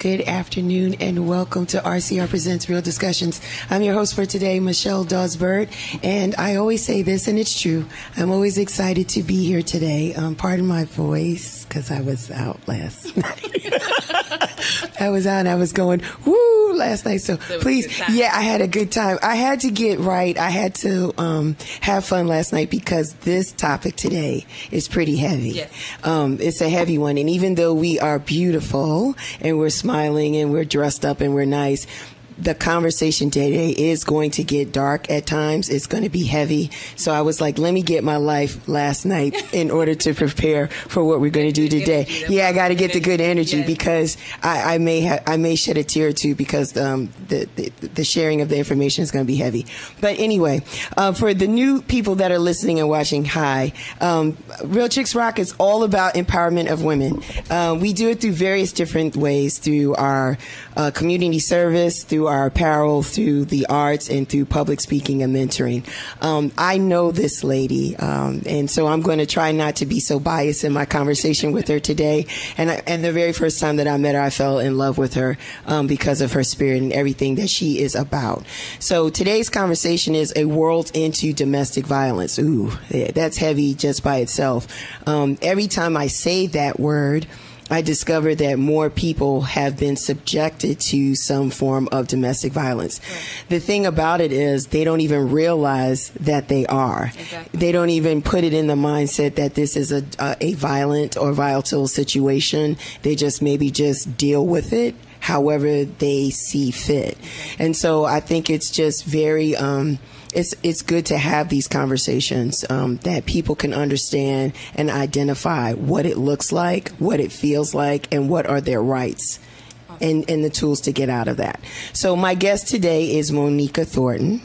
Good afternoon and welcome to RCR Presents Real Discussions. I'm your host for today, Michelle Dawsbird, and I always say this, and it's true. I'm always excited to be here today. Um, pardon my voice, because I was out last night. I was out and I was going, woo, last night. So please, yeah, I had a good time. I had to get right. I had to um, have fun last night because this topic today is pretty heavy. Yes. Um, it's a heavy one. And even though we are beautiful and we're smiling and we're dressed up and we're nice, the conversation today is going to get dark at times. It's going to be heavy. So I was like, let me get my life last night in order to prepare for what we're going to do today. Yeah, I got to get the good energy because I, I may ha- I may shed a tear or two because um, the, the the sharing of the information is going to be heavy. But anyway, uh, for the new people that are listening and watching, hi. Um, Real Chicks Rock is all about empowerment of women. Uh, we do it through various different ways through our uh, community service, through our apparel, through the arts, and through public speaking and mentoring. Um, I know this lady, um, and so I'm going to try not to be so biased in my conversation with her today. And I, and the very first time that I met her, I fell in love with her um, because of her spirit and everything that she is about. So today's conversation is a world into domestic violence. Ooh, that's heavy just by itself. Um, every time I say that word. I discovered that more people have been subjected to some form of domestic violence. The thing about it is they don't even realize that they are. Exactly. They don't even put it in the mindset that this is a, a, a violent or volatile situation. They just maybe just deal with it however they see fit. And so I think it's just very, um, it's it's good to have these conversations um, that people can understand and identify what it looks like, what it feels like, and what are their rights, and and the tools to get out of that. So my guest today is Monica Thornton.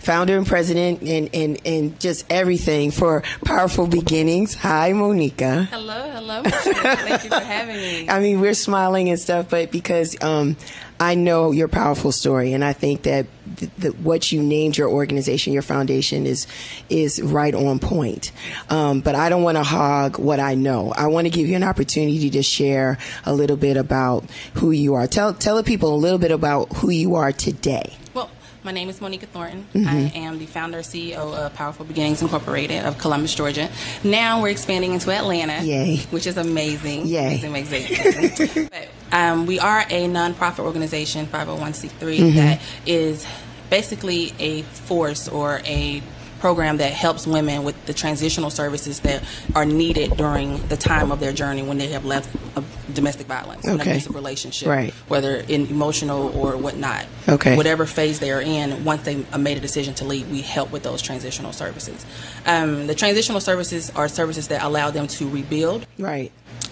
Founder and president and, and, and just everything for Powerful Beginnings. Hi, Monica. Hello, hello. Thank you for having me. I mean, we're smiling and stuff, but because um, I know your powerful story, and I think that th- th- what you named your organization, your foundation, is is right on point. Um, but I don't want to hog what I know. I want to give you an opportunity to share a little bit about who you are. Tell tell the people a little bit about who you are today. Well, my name is Monica Thornton. Mm-hmm. I am the founder and CEO of Powerful Beginnings Incorporated of Columbus, Georgia. Now we're expanding into Atlanta. Yay. Which is amazing. Yay. Amazing, amazing. but, um, we are a nonprofit organization, 501c3, Mm-hmm. that is basically a force or a program that helps women with the transitional services that are needed during the time of their journey when they have left a domestic violence, an abusive relationship, Right. whether in emotional or whatnot. Okay. Whatever phase they are in, once they uh, made a decision to leave, we help with those transitional services. Um, the transitional services are services that allow them to rebuild Right.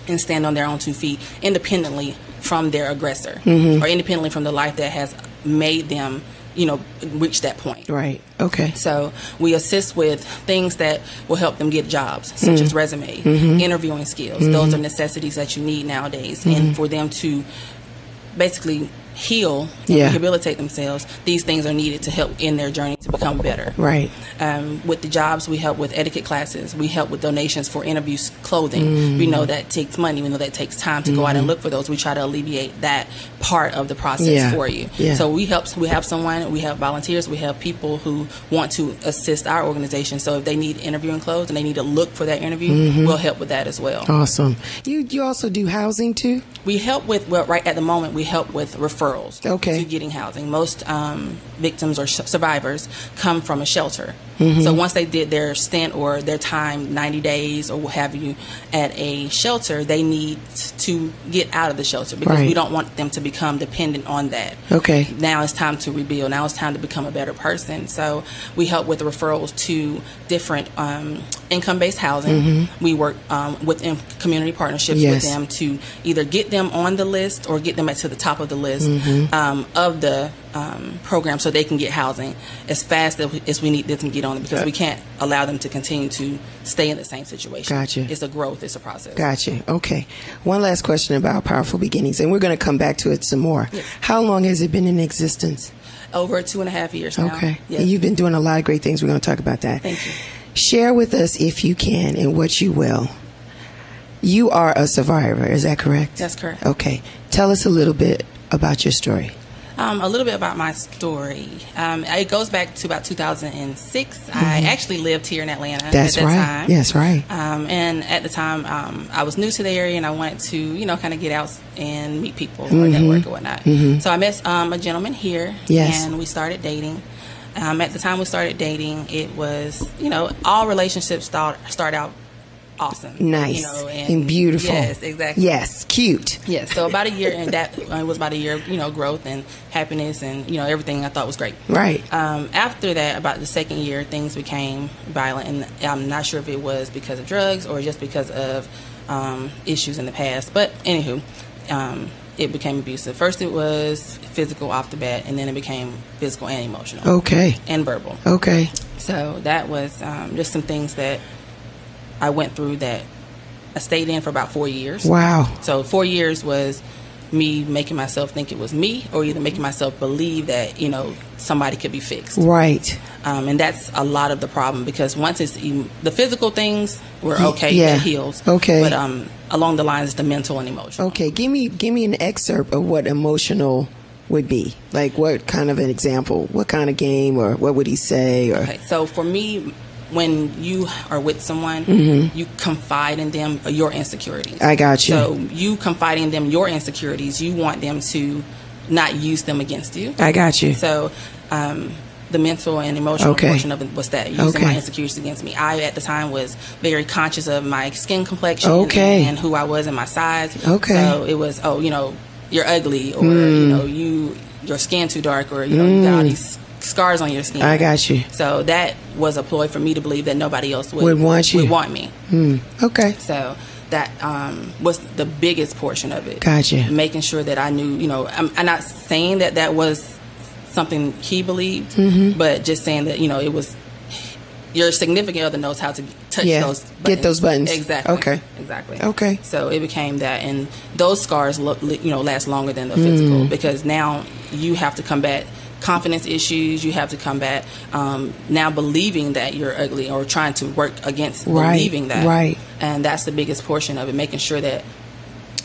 and stand on their own two feet independently from their aggressor Mm-hmm. or independently from the life that has made them, you know, reach that point. Right. Okay. So we assist with things that will help them get jobs, such Mm-hmm. as resume, interviewing skills. Those are necessities that you need nowadays, Mm-hmm. and for them to basically heal and Yeah. rehabilitate themselves, these things are needed to help in their journey to become better. Right. Um, with the jobs, we help with etiquette classes. We help with donations for interview clothing. We know mm. that takes money. We know that takes time to go out and mm. look for those. We try to alleviate that part of the process Yeah. for you. Yeah. So we help. We have someone. We have volunteers. We have people who want to assist our organization. So if they need interviewing clothes and they need to look for that interview, mm-hmm. we'll help with that as well. Awesome. You you also do housing too. We help with well, right at the moment. We help with referrals Okay. to getting housing. Most um, victims or sh- survivors come from a shelter. Mm-hmm. So once they did their stint or their time, ninety days or what have you, at a shelter, they need to get out of the shelter because Right. we don't want them to become dependent on that. Okay. Now it's time to rebuild. Now it's time to become a better person. So we help with referrals to different um, income-based housing. We work um, with community partnerships Mm-hmm. Yes. with them to either get them on the list or get them at to the top of the list Mm-hmm. um, of the um, program so they can get housing as fast as we, as we need them to get on it because we can't allow them to continue to stay in the same situation. Gotcha. It's a growth. It's a process. Gotcha. Okay. One last question about Powerful Beginnings, and we're going to come back to it some more. Yes. How long has it been in existence? Over two and a half years now. Okay. Yes. And you've been doing a lot of great things. We're going to talk about that. Thank you. Share with us, if you can, and what you will, You are a survivor, is that correct? That's correct. Okay. Tell us a little bit about your story. Um, a little bit about my story. Um, it goes back to about 2006. I actually lived here in Atlanta Mm-hmm. That's at that right. time. Yes, right. Um, and at the time, um, I was new to the area, and I wanted to, you know, kind of get out and meet people or network or whatnot. So I met um, a gentleman here, Mm-hmm. Yes. and we started dating. Um, at the time we started dating, it was, you know, all relationships start start out awesome, Nice you know, and, beautiful. Yes, exactly. Yes, cute. Yes, so about a year, and that uh, was about a year, you know, growth and happiness, and you know, everything I thought was great. Right. Um, after that, about the second year, things became violent, and I'm not sure if it was because of drugs or just because of um, issues in the past. But anywho, um, it became abusive. First, it was physical off the bat, and then it became physical and emotional Okay. and verbal. Okay. So that was um, just some things that I went through that I stayed in for about four years. Wow. So four years was me making myself think it was me, or either making myself believe that you know somebody could be fixed. Right. Um, and that's a lot of the problem because once it's em- the physical things were okay, yeah. that heals. Okay. but um, along the lines, the mental and emotional. Okay. Give me give me an excerpt of what emotional would be. Like what kind of an example? What kind of game or what would he say or Okay, so for me, when you are with someone, Mm-hmm. you confide in them your insecurities. I got you. So you confide in them your insecurities. You want them to not use them against you. I got you. So, um, the mental and emotional Okay. portion of it was that using Okay. my insecurities against me. I, at the time, was very conscious of my skin complexion Okay. and who I was and my size. Okay. Hmm. So it was, oh, you know, you're ugly, or you know, you your skin too dark, or you know, you got all these scars on your skin. I got you. So that was a ploy for me to believe that nobody else would, Would want you. Would want me. Hmm. Okay. So that um, was the biggest portion of it. Gotcha. Making sure that I knew, you know, I'm, I'm not saying that that was something he believed, Mm-hmm. but just saying that, you know, it was your significant other knows how to touch Yeah, those get those buttons. Exactly. Okay. Exactly. Okay. So it became that, and those scars, look, you know, last longer than the physical Mm. because now you have to combat confidence issues. You have to combat um, now believing that you're ugly or trying to work against Right, believing that. right. And that's the biggest portion of it, making sure that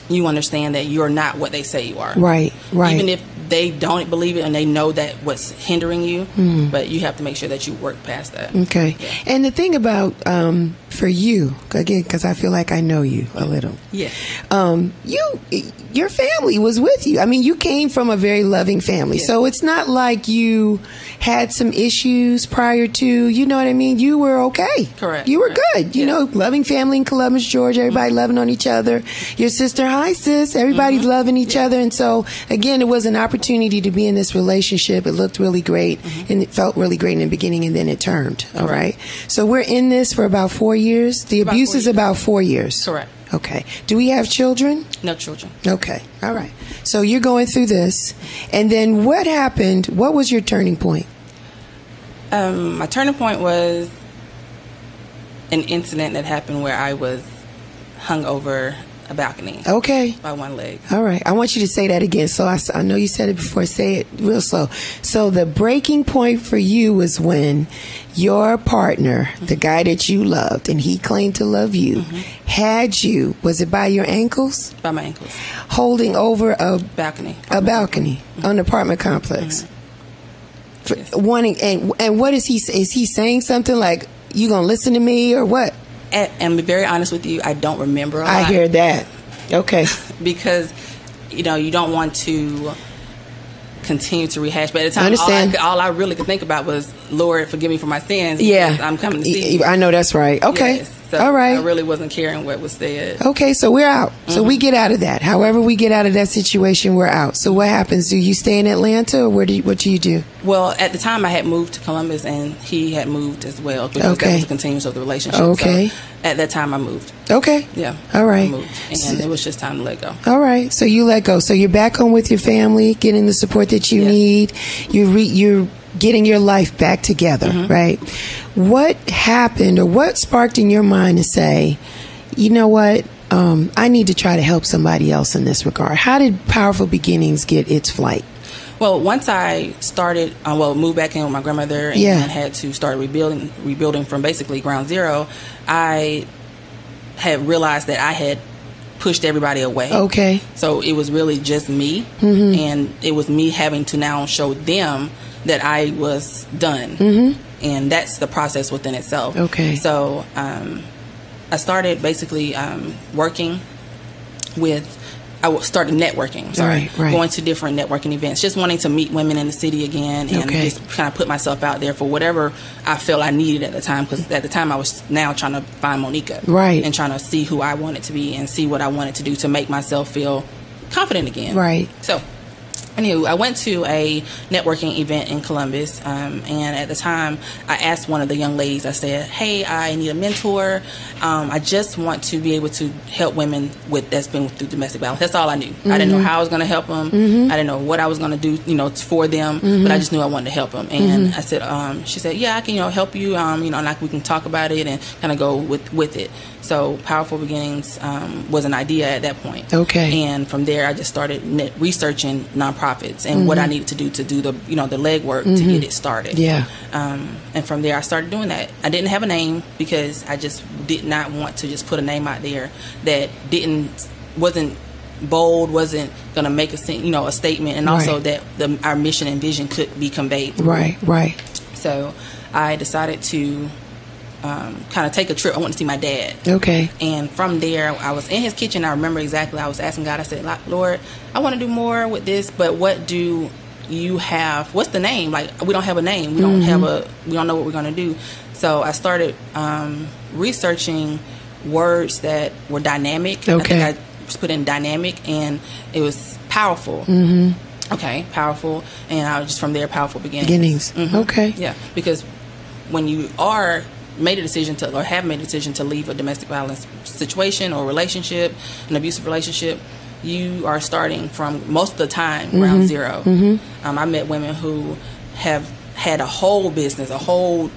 you understand that you're not what they say you are. Right. Right. Even if they don't believe it and they know that what's hindering you, Hmm. but you have to make sure that you work past that. Okay. Yeah. And the thing about um, for you again, because I feel like I know you a little. Yeah. Um, you, your family was with you. I mean, you came from a very loving family, Yeah. so it's not like you had some issues prior to. You know what I mean? You were okay. Correct, You were correct. good. You Yeah. know, loving family in Columbus, Georgia. Everybody loving on each other. Your sister, hi sis. Everybody's loving each other, and so again, it was an opportunity to be in this relationship. It looked really great, and it felt really great in the beginning, and then it turned. All right. So we're in this for about four years. The About abuse is about four years. Correct. Okay. Do we have children? No children. Okay. All right. So you're going through this. And then what happened? What was your turning point? Um, my turning point was an incident that happened where I was hung over a balcony Okay. by one leg. All right. I want you to say that again. So I, I know you said it before. Say it real slow. So the breaking point for you was when your partner, the guy that you loved, and he claimed to love you, mm-hmm. had you, was it by your ankles, By my ankles. holding over a, Balcony. a balcony on an apartment complex? Mm-hmm. For- Wanting, and, and what is he, is he saying something like, you gonna listen to me or what? Be very honest with you, I don't remember I hear that. Okay. because you know you don't want to continue to rehash. But at the time, I understand. All, I, all I really could think about was, Lord, forgive me for my sins. Yeah. I'm coming to see you. I know that's right. Okay. Yes. So All right. I really wasn't caring what was said. Okay, so we're out. So we mm-hmm. get out of that. However, we get out of that situation, we're out. So what happens? Do you stay in Atlanta, or where do you, what do you do? Well, at the time, I had moved to Columbus, and he had moved as well because Okay. that was a continuance of the relationship. Okay. So at that time, I moved. Okay. Yeah. All right. I moved, and it was just time to let go. All right. So you let go. So you're back home with your family, getting the support that you Yes. need. You re, you're getting your life back together, Mm-hmm. right? What happened, or what sparked in your mind to say, you know what? Um, I need to try to help somebody else in this regard. How did Powerful Beginnings get its flight? Well, once I started, uh, well, moved back in with my grandmother and Yeah. had to start rebuilding, rebuilding from basically ground zero, I had realized that I had pushed everybody away. Okay. So it was really just me, Mm-hmm. and it was me having to now show them that I was done. Mm-hmm. And that's the process within itself. Okay. So um, I started basically um, working with. I started networking. Sorry, Right, right. going to different networking events, just wanting to meet women in the city again, and Okay. just kind of put myself out there for whatever I felt I needed at the time. Because at the time, I was now trying to find Monica, Right. and trying to see who I wanted to be and see what I wanted to do to make myself feel confident again. Right. So, anyway, I went to a networking event in Columbus, um, and at the time, I asked one of the young ladies. I said, "Hey, I need a mentor. Um, I just want to be able to help women with that's been through domestic violence. That's all I knew. I didn't know how I was going to help them. I didn't know what I was going to do, you know, for them. But I just knew I wanted to help them. And I said, um, she said, "Yeah, I can, you know, help you. Um, you know, like we can talk about it and kind of go with with it." So, powerful beginnings um, was an idea at that point. Okay. And from there, I just started researching nonprofits and what I needed to do to do the you know the legwork to get it started. Yeah. Um, and from there, I started doing that. I didn't have a name because I just did not want to just put a name out there that didn't wasn't bold, wasn't going to make a you know a statement, and also that the, our mission and vision could be conveyed. Right, right. So I decided to um, kind of take a trip. I went to see my dad. Okay. And from there, I was in his kitchen. I remember exactly. I was asking God. I said, "Lord, I want to do more with this, but what do you have? What's the name? Like, we don't have a name. We don't have a. We don't know what we're going to do." So I started um, researching words that were dynamic. I Okay. think I just put in dynamic, and it was powerful. Mm-hmm. Okay, powerful, and I was just from there, powerful beginnings. Beginnings. Mhm. Okay. Yeah, because when you are made a decision to or have made a decision to leave a domestic violence situation or relationship, an abusive relationship, you are starting from most of the time Mm-hmm. ground 0 Um, I met women who have had a whole business, a whole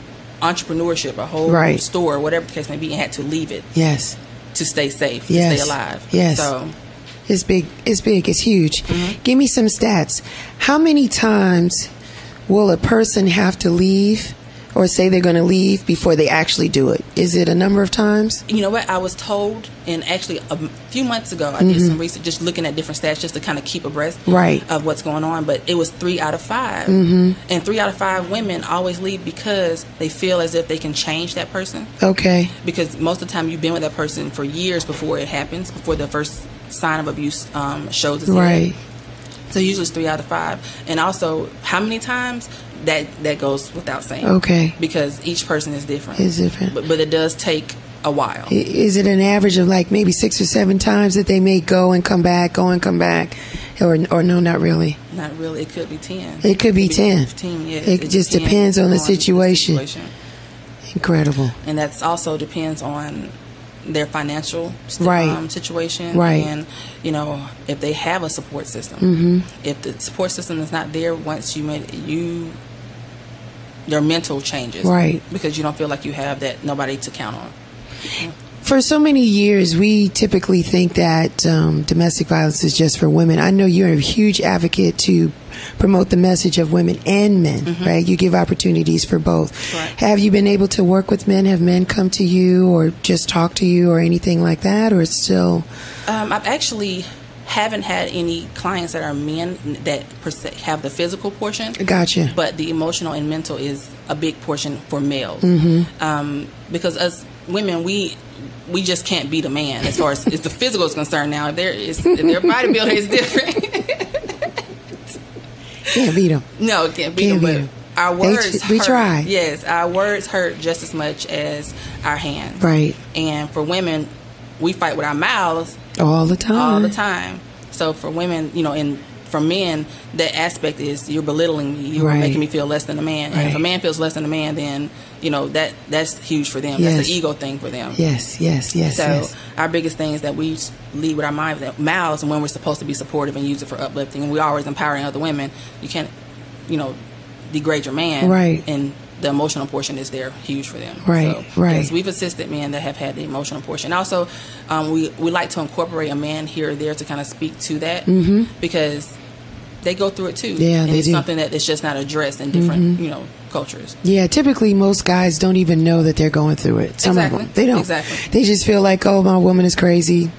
entrepreneurship, a whole Right. store, whatever the case may be, and had to leave it Yes. to stay safe, Yes. to stay alive. Yes. So It's big. It's big. It's huge. Mm-hmm. Give me some stats. How many times will a person have to leave or say they're going to leave before they actually do it? Is it a number of times? You know what? I was told, and actually a few months ago, I did some research just looking at different stats just to kind of keep abreast Mm-hmm. Right. of what's going on. But it was three out of 5 mm-hmm. and three out of five women always leave because they feel as if they can change that person. Okay. Because most of the time, you've been with that person for years before it happens, before the first sign of abuse um, shows its head. Right. So usually it's three out of five, and also how many times that that goes without saying. Okay. Because each person is different. Is different. But, but it does take a while. Is it an average of like maybe six or seven times that they may go and come back, go and come back, or or no, not really? Not really. It could be ten. It could be 10. Fifteen. Yes. It just depends on the situation. Incredible. and that's also depends on their financial st- Right. um, situation, Right. And you know if they have a support system. Mm-hmm. If the support system is not there, once you made you, your mental changes, Right. Because you don't feel like you have that nobody to count on. For so many years, we typically think that um, domestic violence is just for women. I know you're a huge advocate to promote the message of women and men, right? You give opportunities for both. Right. Have you been able to work with men? Have men come to you or just talk to you or anything like that? Or it's still, Um, I've actually haven't had any clients that are men that have the physical portion. gotcha. but the emotional and mental is a big portion for males Mm-hmm. um, because us women we we just can't beat a man as far as, as the physical is concerned now if there is if their bodybuilder is different Can't beat them. no can't beat Can't them beat our words we hurt. try. yes our words hurt just as much as our hands Right. and for women we fight with our mouths All the time. all the time. So for women, you know, and for men, that aspect is you're belittling me. You're Right. making me feel less than a man. And if a man feels less than a man, then you know that that's huge for them. Yes. That's the ego thing for them. Yes, yes, yes, So yes. our biggest thing is that we lead with our minds, mouths, and when we're supposed to be supportive and use it for uplifting, and we're always empowering other women. You can't, you know, degrade your man. Right. And the emotional portion is there huge for them. Right, So, right. Yes, we've assisted men that have had the emotional portion. Also, um, we we like to incorporate a man here or there to kind of speak to that because they go through it too. Mm-hmm. Yeah, and they it's do. Mm-hmm. something that is just not addressed in different, you know, cultures. Yeah, typically most guys don't even know that they're going through it. Some Exactly. of them. They don't. Exactly. They just feel like, oh, my woman is crazy.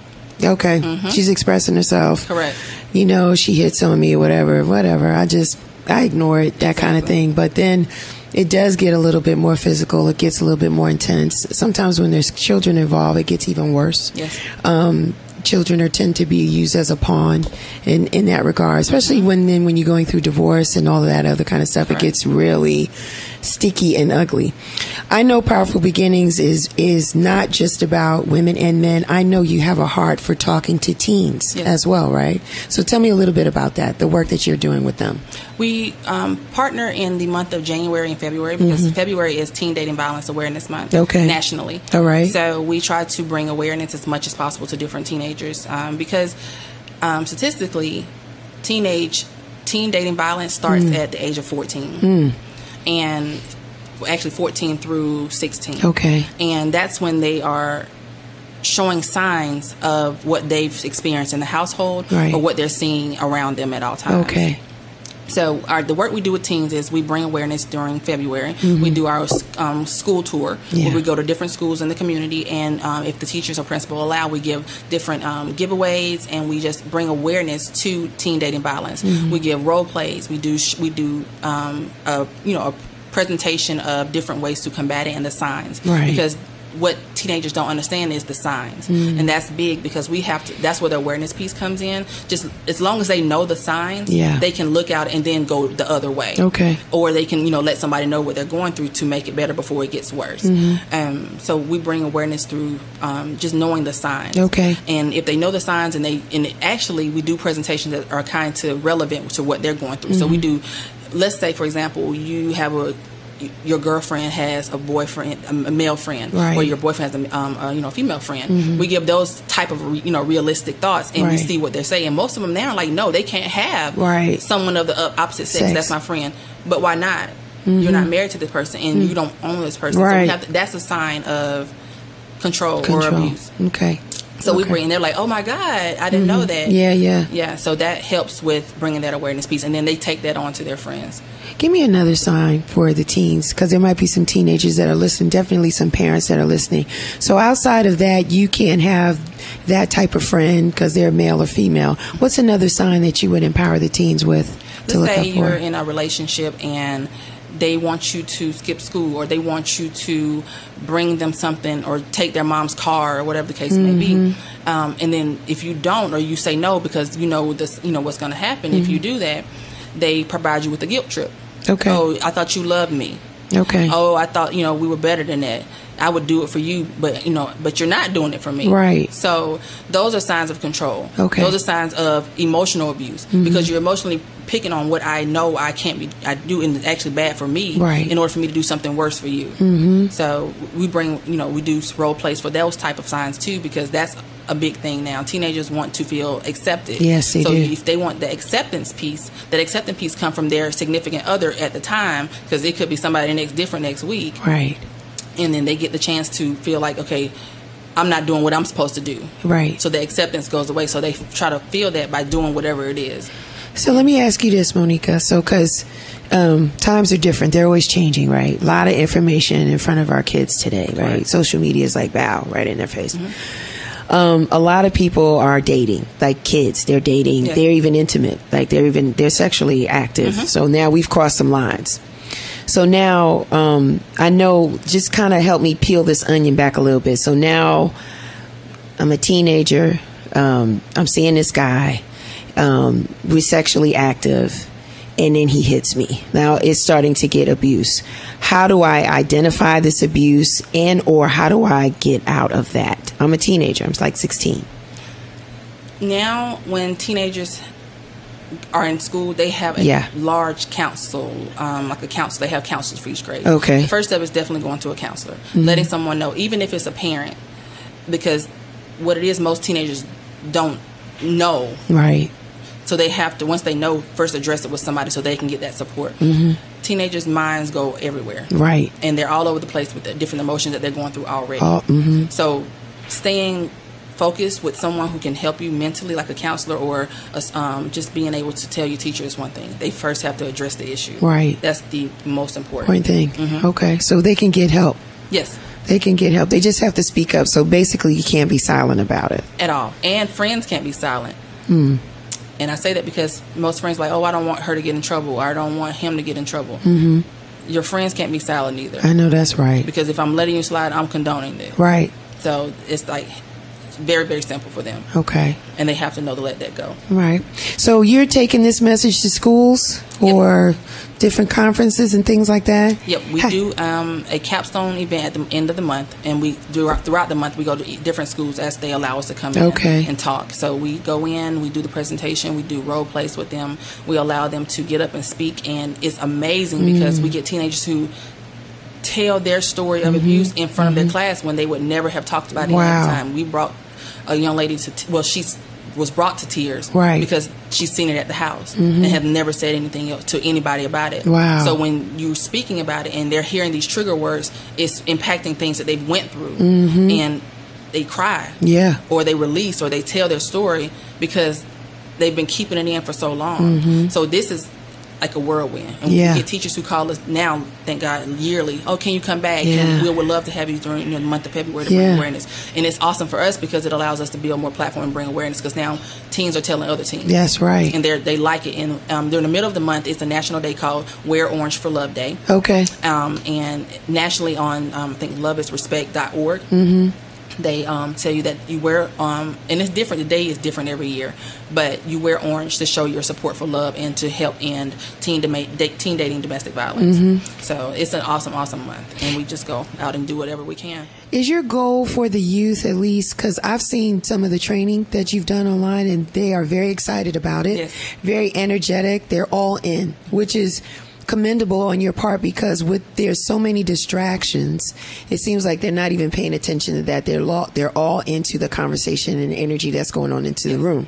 Okay. She's expressing herself. Correct. You know, she hits on me or whatever, whatever. I just, I ignore it, that kind of thing. But then it does get a little bit more physical. It gets a little bit more intense. Sometimes when there's children involved, it gets even worse. Yes. Um, children are tend to be used as a pawn in, in that regard, especially when then when you're going through divorce and all of that other kind of stuff, it gets really sticky and ugly. I know Powerful Beginnings is is not just about women and men. I know you have a heart for talking to teens Yes. as well, right? So tell me a little bit about that, the work that you're doing with them. We um, partner in the month of January and February because February is Teen Dating Violence Awareness Month Mm-hmm. Okay. nationally. All right. So we try to bring awareness as much as possible to different teenagers um, because um, statistically, teenage teen dating violence starts Mm. at the age of 14. And actually 14 through 16. Okay. And that's when they are showing signs of what they've experienced in the household Right. or what they're seeing around them at all times. Okay. So our the work we do with teens is we bring awareness during February. We do our um, school tour Mm-hmm. Yeah. where we go to different schools in the community, and um, if the teachers or principal allow, we give different um, giveaways, and we just bring awareness to teen dating violence. Mm-hmm. We give role plays. We do sh- we do um, a you know a presentation of different ways to combat it and the signs Right. because what teenagers don't understand is the signs and that's big because we have to that's where the awareness piece comes in just as long as they know the signs Yeah. they can look out and then go the other way Okay. or they can you know let somebody know what they're going through to make it better before it gets worse Mm-hmm. um, so we bring awareness through um, just knowing the signs Okay. and if they know the signs and they and actually we do presentations that are kind of relevant to what they're going through so we Mm-hmm. do let's say for example you have a your girlfriend has a boyfriend, a male friend, Right. Mm-hmm. or your boyfriend has a, um, a you know female friend. We give those type of re, you know realistic thoughts, and we see what they're saying. Most of them now are like, no, they can't have Right. someone of the uh, opposite sex. Sex. That's my friend. But why not? You're not married to this person, and you don't own this person. So Mm-hmm. Right. we have to, that's a sign of control, or abuse. Okay. So we Okay. bring, they're like, oh my God, I didn't know mm-hmm. that. Yeah, yeah. Yeah, so that helps with bringing that awareness piece, and then they take that on to their friends. Give me another sign for the teens because there might be some teenagers that are listening, definitely some parents that are listening. So outside of that, you can't have that type of friend because they're male or female. What's another sign that you would empower the teens with to look Let's say out for? you're in a relationship and they want you to skip school or they want you to bring them something or take their mom's car or whatever the case may be. Mm-hmm. Um, and then if you don't or you say no because you know this, you know what's going to happen if Mm-hmm. you do that, they provide you with a guilt trip. Okay. Oh, I thought you loved me. okay. Oh, I thought you know we were better than that. I would do it for you, but you know, but you're not doing it for me. Right. So those are signs of control. Okay. Those are signs of emotional abuse because you're emotionally picking on what I know I can't be. I do and it's actually bad for me. Right. In order for me to do something worse for you. Mm-hmm. So we bring you know we do role plays for those type of signs too because that's a big thing now. Teenagers want to feel accepted. Yes, they so do. if they want the acceptance piece, that acceptance piece come from their significant other at the time because it could be somebody next different next week right. And then they get the chance to feel like okay i'm not doing what i'm supposed to do Right. so the acceptance goes away so they f- try to feel that by doing whatever it is So let me ask you this, Monica. So, because um, times are different, they're always changing, right? A lot of information in front of our kids today, right? Right. Social media is like bow right in their face. Um, a lot of people are dating, like kids. They're dating. Yeah. They're even intimate. Like they're even they're sexually active. So now we've crossed some lines. So now um, I know. Just kind of help me peel this onion back a little bit. So now I'm a teenager. Um, I'm seeing this guy. Um, we're sexually active, and then he hits me. Now it's starting to get abuse. How do I identify this abuse, and or how do I get out of that? I'm a teenager. I'm like 16. now when teenagers are in school they have a Yeah. large council um, like a council they have counselors for each grade Okay. Mm-hmm. the first step is definitely going to a counselor letting someone know even if it's a parent because what it is most teenagers don't know Right. So they have to once they know first address it with somebody so they can get that support. Teenagers' minds go everywhere, Mm-hmm. Right. and they're all over the place with the different emotions that they're going through already. Mhm. So staying focused with someone who can help you mentally, like a counselor or a um, just being able to tell your teacher is one thing. They first have to address the issue. Right. That's the most important. Point thing. Mm-hmm. Okay. So they can get help. Yes. They can get help. They just have to speak up. So basically, you can't be silent about it. at all. And friends can't be silent. Hmm. And I say that because most friends are like, oh, I don't want her to get in trouble, or I don't want him to get in trouble. Mm-hmm. Your friends can't be silent either. I know that's right. because if I'm letting you slide, I'm condoning it. Right. So it's like very, very simple for them. Okay. And they have to know to let that go. Right. So you're taking this message to schools or different conferences and things like that? Yep, we Ha- do um, a capstone event at the end of the month, and we do throughout the month we go to different schools as they allow us to come in Okay. and talk. So we go in, we do the presentation, we do role plays with them, we allow them to get up and speak, and it's amazing because Mm. we get teenagers who tell their story of abuse in front of their class when they would never have talked about it Mm-hmm. Wow. any other time. We brought a young lady to t- well, she's was brought to tears Right. because she's seen it at the house mm-hmm. and have never said anything else to anybody about it. Wow. So when you're speaking about it and they're hearing these trigger words, it's impacting things that they've went through, mm-hmm. and they cry, Yeah. or they release, or they tell their story because they've been keeping it in for so long. Mm-hmm. So this is like a whirlwind. And Yeah. we get teachers who call us now, thank God, yearly. Oh, can you come back? Yeah. And we would love to have you during you know, the month of February to Yeah. bring awareness. And it's awesome for us because it allows us to build more platform and bring awareness because now teens are telling other teens That's right. and they they like it. And um, during the middle of the month, it's a national day called Wear Orange for Love Day. Okay. Um, and nationally on um, I think loveisrespect.org. Mm-hmm. They um, tell you that you wear um, and it's different. The day is different every year, but you wear orange to show your support for love and to help end teen da- teen dating domestic violence. So it's an awesome, awesome month, and we just go out and do whatever we can. Is your goal for the youth at least? Because I've seen some of the training that you've done online, and they are very excited about it. Yes. Very energetic. They're all in, which is commendable on your part because with there's so many distractions, it seems like they're not even paying attention to that. They're lo- they're all into the conversation and energy that's going on into the room.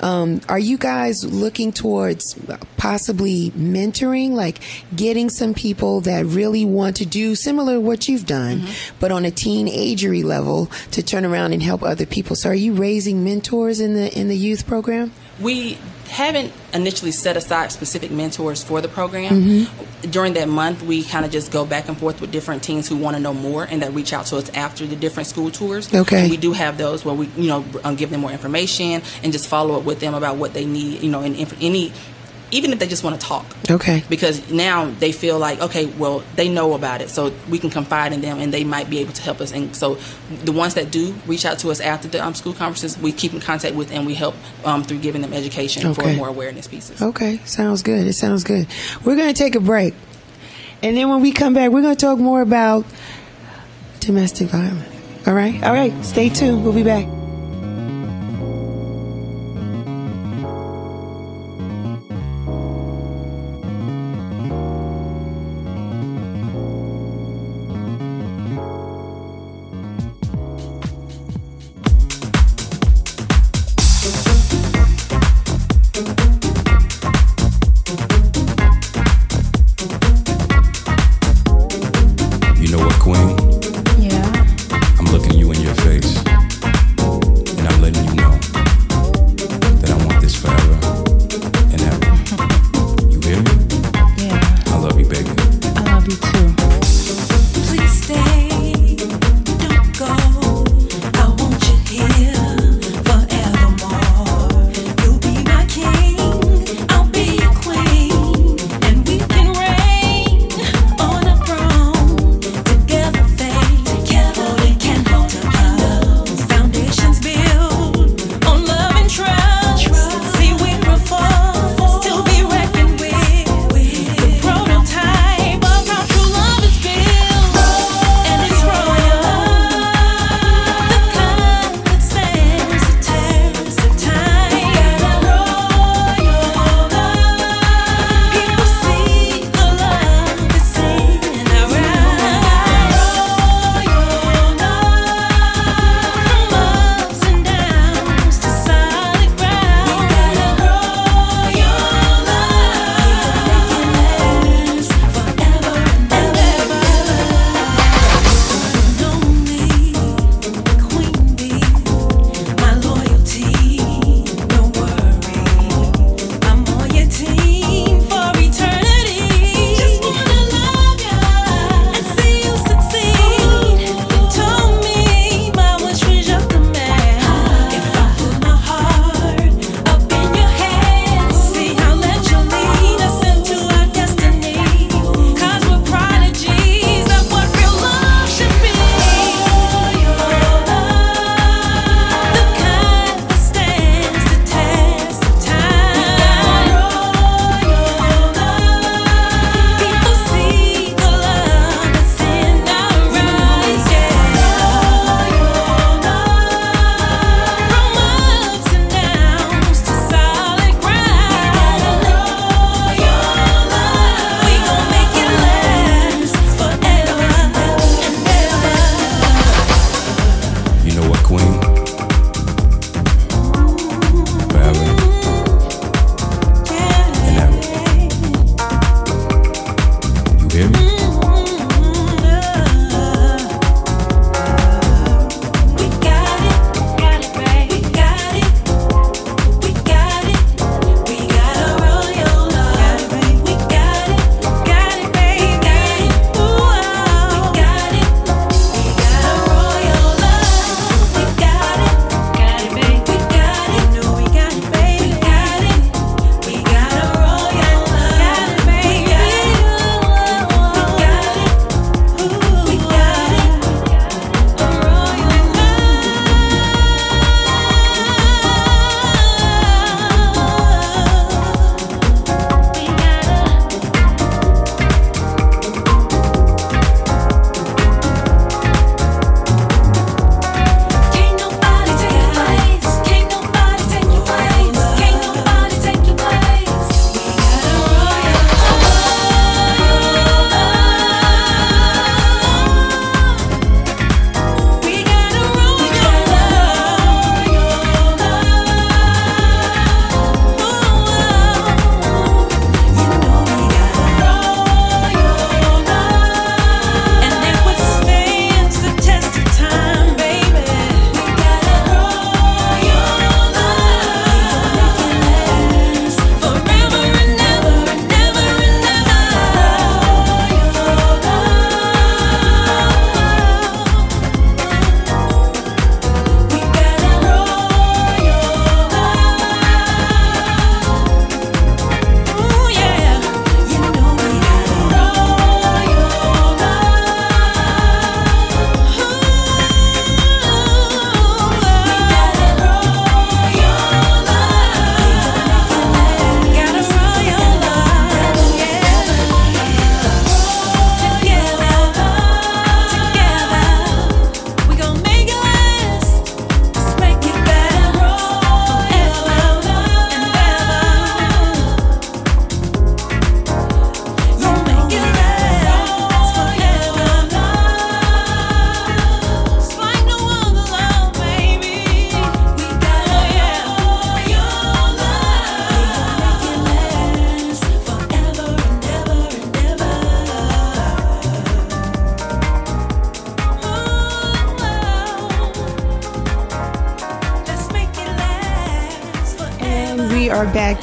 Um, are you guys looking towards possibly mentoring, like getting some people that really want to do similar to what you've done, but on a teenagery level to turn around and help other people? So, are you raising mentors in the in the youth program? We haven't initially set aside specific mentors for the program. Mm-hmm. During that month, we kind of just go back and forth with different teens who want to know more and that reach out to us after the different school tours. Okay. And we do have those where we, you know, um, give them more information and just follow up with them about what they need, you know, and inf- any, even if they just want to talk. Okay. Because now they feel like, okay, well, they know about it, so we can confide in them, and they might be able to help us. And so, the ones that do reach out to us after the um, school conferences, we keep in contact with, and we help um, through giving them education for more awareness pieces. Okay, sounds good. It sounds good. We're going to take a break. And then when we come back, we're going to talk more about domestic violence. All right? All right, stay tuned. We'll be back.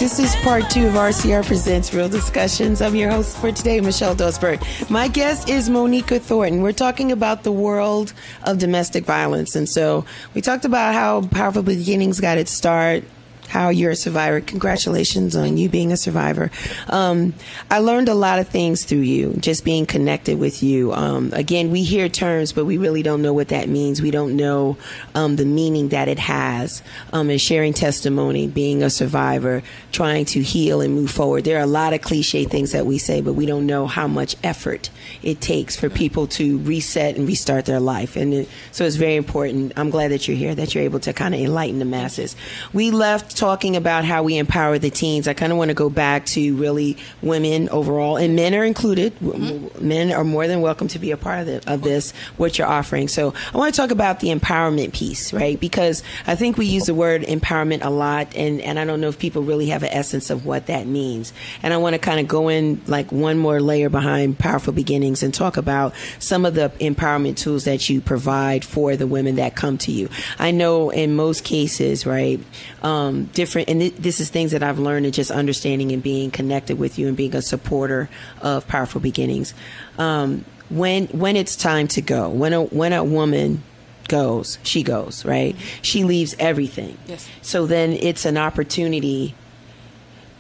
This is part two of RCR Presents Real Discussions. I'm your host for today, Michelle Dosberg. My guest is Monica Thornton. We're talking about the world of domestic violence. And so we talked about how Powerful Beginnings got its start, how you're a survivor. Congratulations on you being a survivor. Um, I learned a lot of things through you, just being connected with you. Um, again, we hear terms, but we really don't know what that means. We don't know um, the meaning that it has. Um, and sharing testimony, being a survivor, trying to heal and move forward. There are a lot of cliche things that we say, but we don't know how much effort it takes for people to reset and restart their life. And it, so it's very important. I'm glad that you're here, that you're able to kind of enlighten the masses. We left talking about how we empower the teens, I kind of want to go back to really women overall, and men are included. Mm-hmm. Men are more than welcome to be a part of, the, of this, what you're offering. So I want to talk about the empowerment piece, right? Because I think we use the word empowerment a lot, and, and I don't know if people really have an essence of what that means. And I want to kind of go in like one more layer behind Powerful Beginnings and talk about some of the empowerment tools that you provide for the women that come to you. I know in most cases, right, um, different, and th- this is things that I've learned in just understanding and being connected with you and being a supporter of Powerful Beginnings. Um, when when it's time to go, when a when a woman goes, she goes, right? She leaves everything. Yes. So then it's an opportunity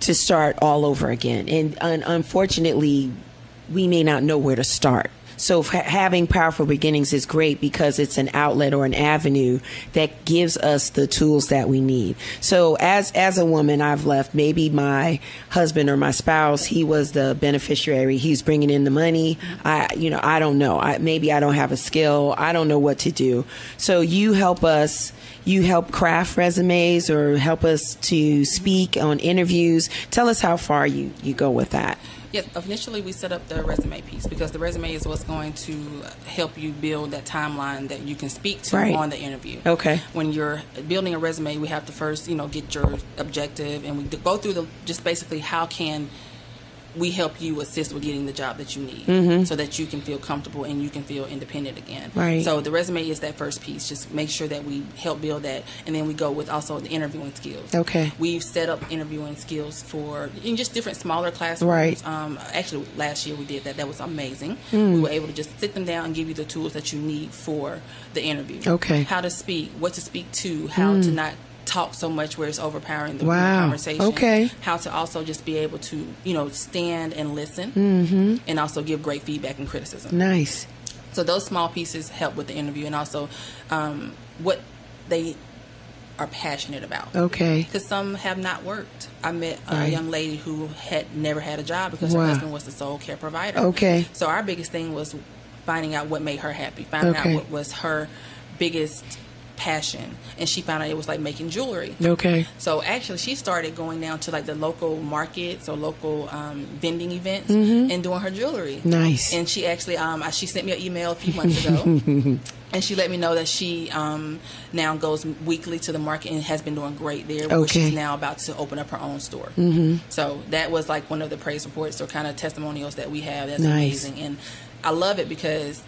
to start all over again. And, and unfortunately, we may not know where to start. So having powerful beginnings is great because it's an outlet or an avenue that gives us the tools that we need. So as as a woman, I've left maybe my husband or my spouse. He was the beneficiary. He's bringing in the money. I you know I don't know. I, maybe I don't have a skill. I don't know what to do. So you help us you help craft resumes or help us to speak on interviews. Tell us how far you, you go with that. Yes, initially we set up the resume piece because the resume is what's going to help you build that timeline that you can speak to right. on the interview. Okay. When you're building a resume, we have to first, you know, get your objective and we go through the just basically how can we help you assist with getting the job that you need mm-hmm. so that you can feel comfortable and you can feel independent again. Right. So the resume is that first piece. Just make sure that we help build that. And then we go with also the interviewing skills. Okay. We've set up interviewing skills for in just different smaller classrooms. Right. Um, actually, last year we did that. That was amazing. Mm. We were able to just sit them down and give you the tools that you need for the interview. Okay. How to speak, what to speak to, how mm. to not talk so much where it's overpowering the wow. conversation. Okay. How to also just be able to, you know, stand and listen mm-hmm. and also give great feedback and criticism. Nice. So those small pieces help with the interview and also um, what they are passionate about. Okay. Because some have not worked. I met a right. young lady who had never had a job because wow. her husband was the sole care provider. Okay. So our biggest thing was finding out what made her happy, finding okay. out what was her biggest passion and she found out it was like making jewelry okay so actually she started going down to like the local markets or local um, vending events mm-hmm. and doing her jewelry nice and she actually um, she sent me an email a few months ago and she let me know that she um, now goes weekly to the market and has been doing great there okay. she's now about to open up her own store mm-hmm. so that was like one of the praise reports or kind of testimonials that we have that's nice. amazing and i love it because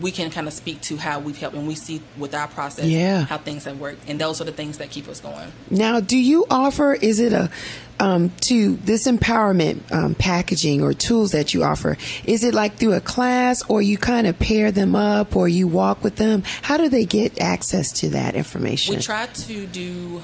we can kind of speak to how we've helped and we see with our process yeah. how things have worked and those are the things that keep us going now do you offer is it a um, to this empowerment um, packaging or tools that you offer is it like through a class or you kind of pair them up or you walk with them how do they get access to that information we try to do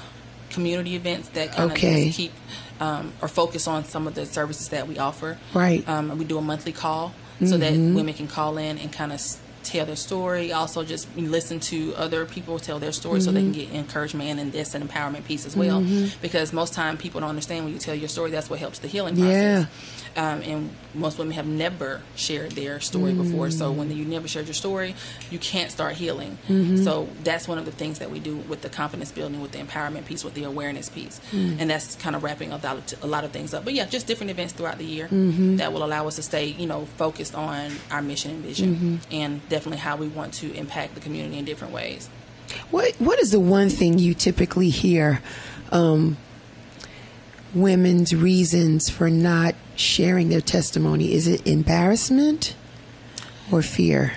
community events that kind okay. of keep um, or focus on some of the services that we offer right um, we do a monthly call so mm-hmm. that women can call in and kind of tell their story. Also, just listen to other people tell their story mm-hmm. so they can get encouragement and this an empowerment piece as well. Mm-hmm. Because most time people don't understand when you tell your story. That's what helps the healing yeah. process. Um, and most women have never shared their story mm-hmm. before. So when you never shared your story, you can't start healing. Mm-hmm. So that's one of the things that we do with the confidence building, with the empowerment piece, with the awareness piece, Mm. and that's kind of wrapping up a lot of things up. But yeah, just different events throughout the year Mm-hmm. that will allow us to stay, you know, focused on our mission and vision, Mm-hmm. and definitely how we want to impact the community in different ways. What What is the one thing you typically hear um, women's reasons for not sharing their testimony? Is it embarrassment or fear?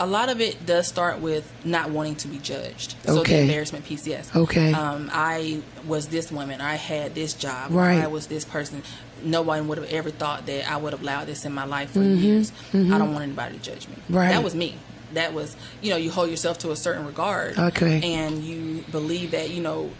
a lot of it does start with not wanting to be judged. So Okay. the embarrassment piece, yes. Okay. Um, I was this woman. I had this job. Right. I was this person. No one would have ever thought that I would have allowed this in my life for Mm-hmm. years. I don't want anybody to judge me. Right. That was me. That was, you know, you hold yourself to a certain regard. Okay. And you believe that, you know,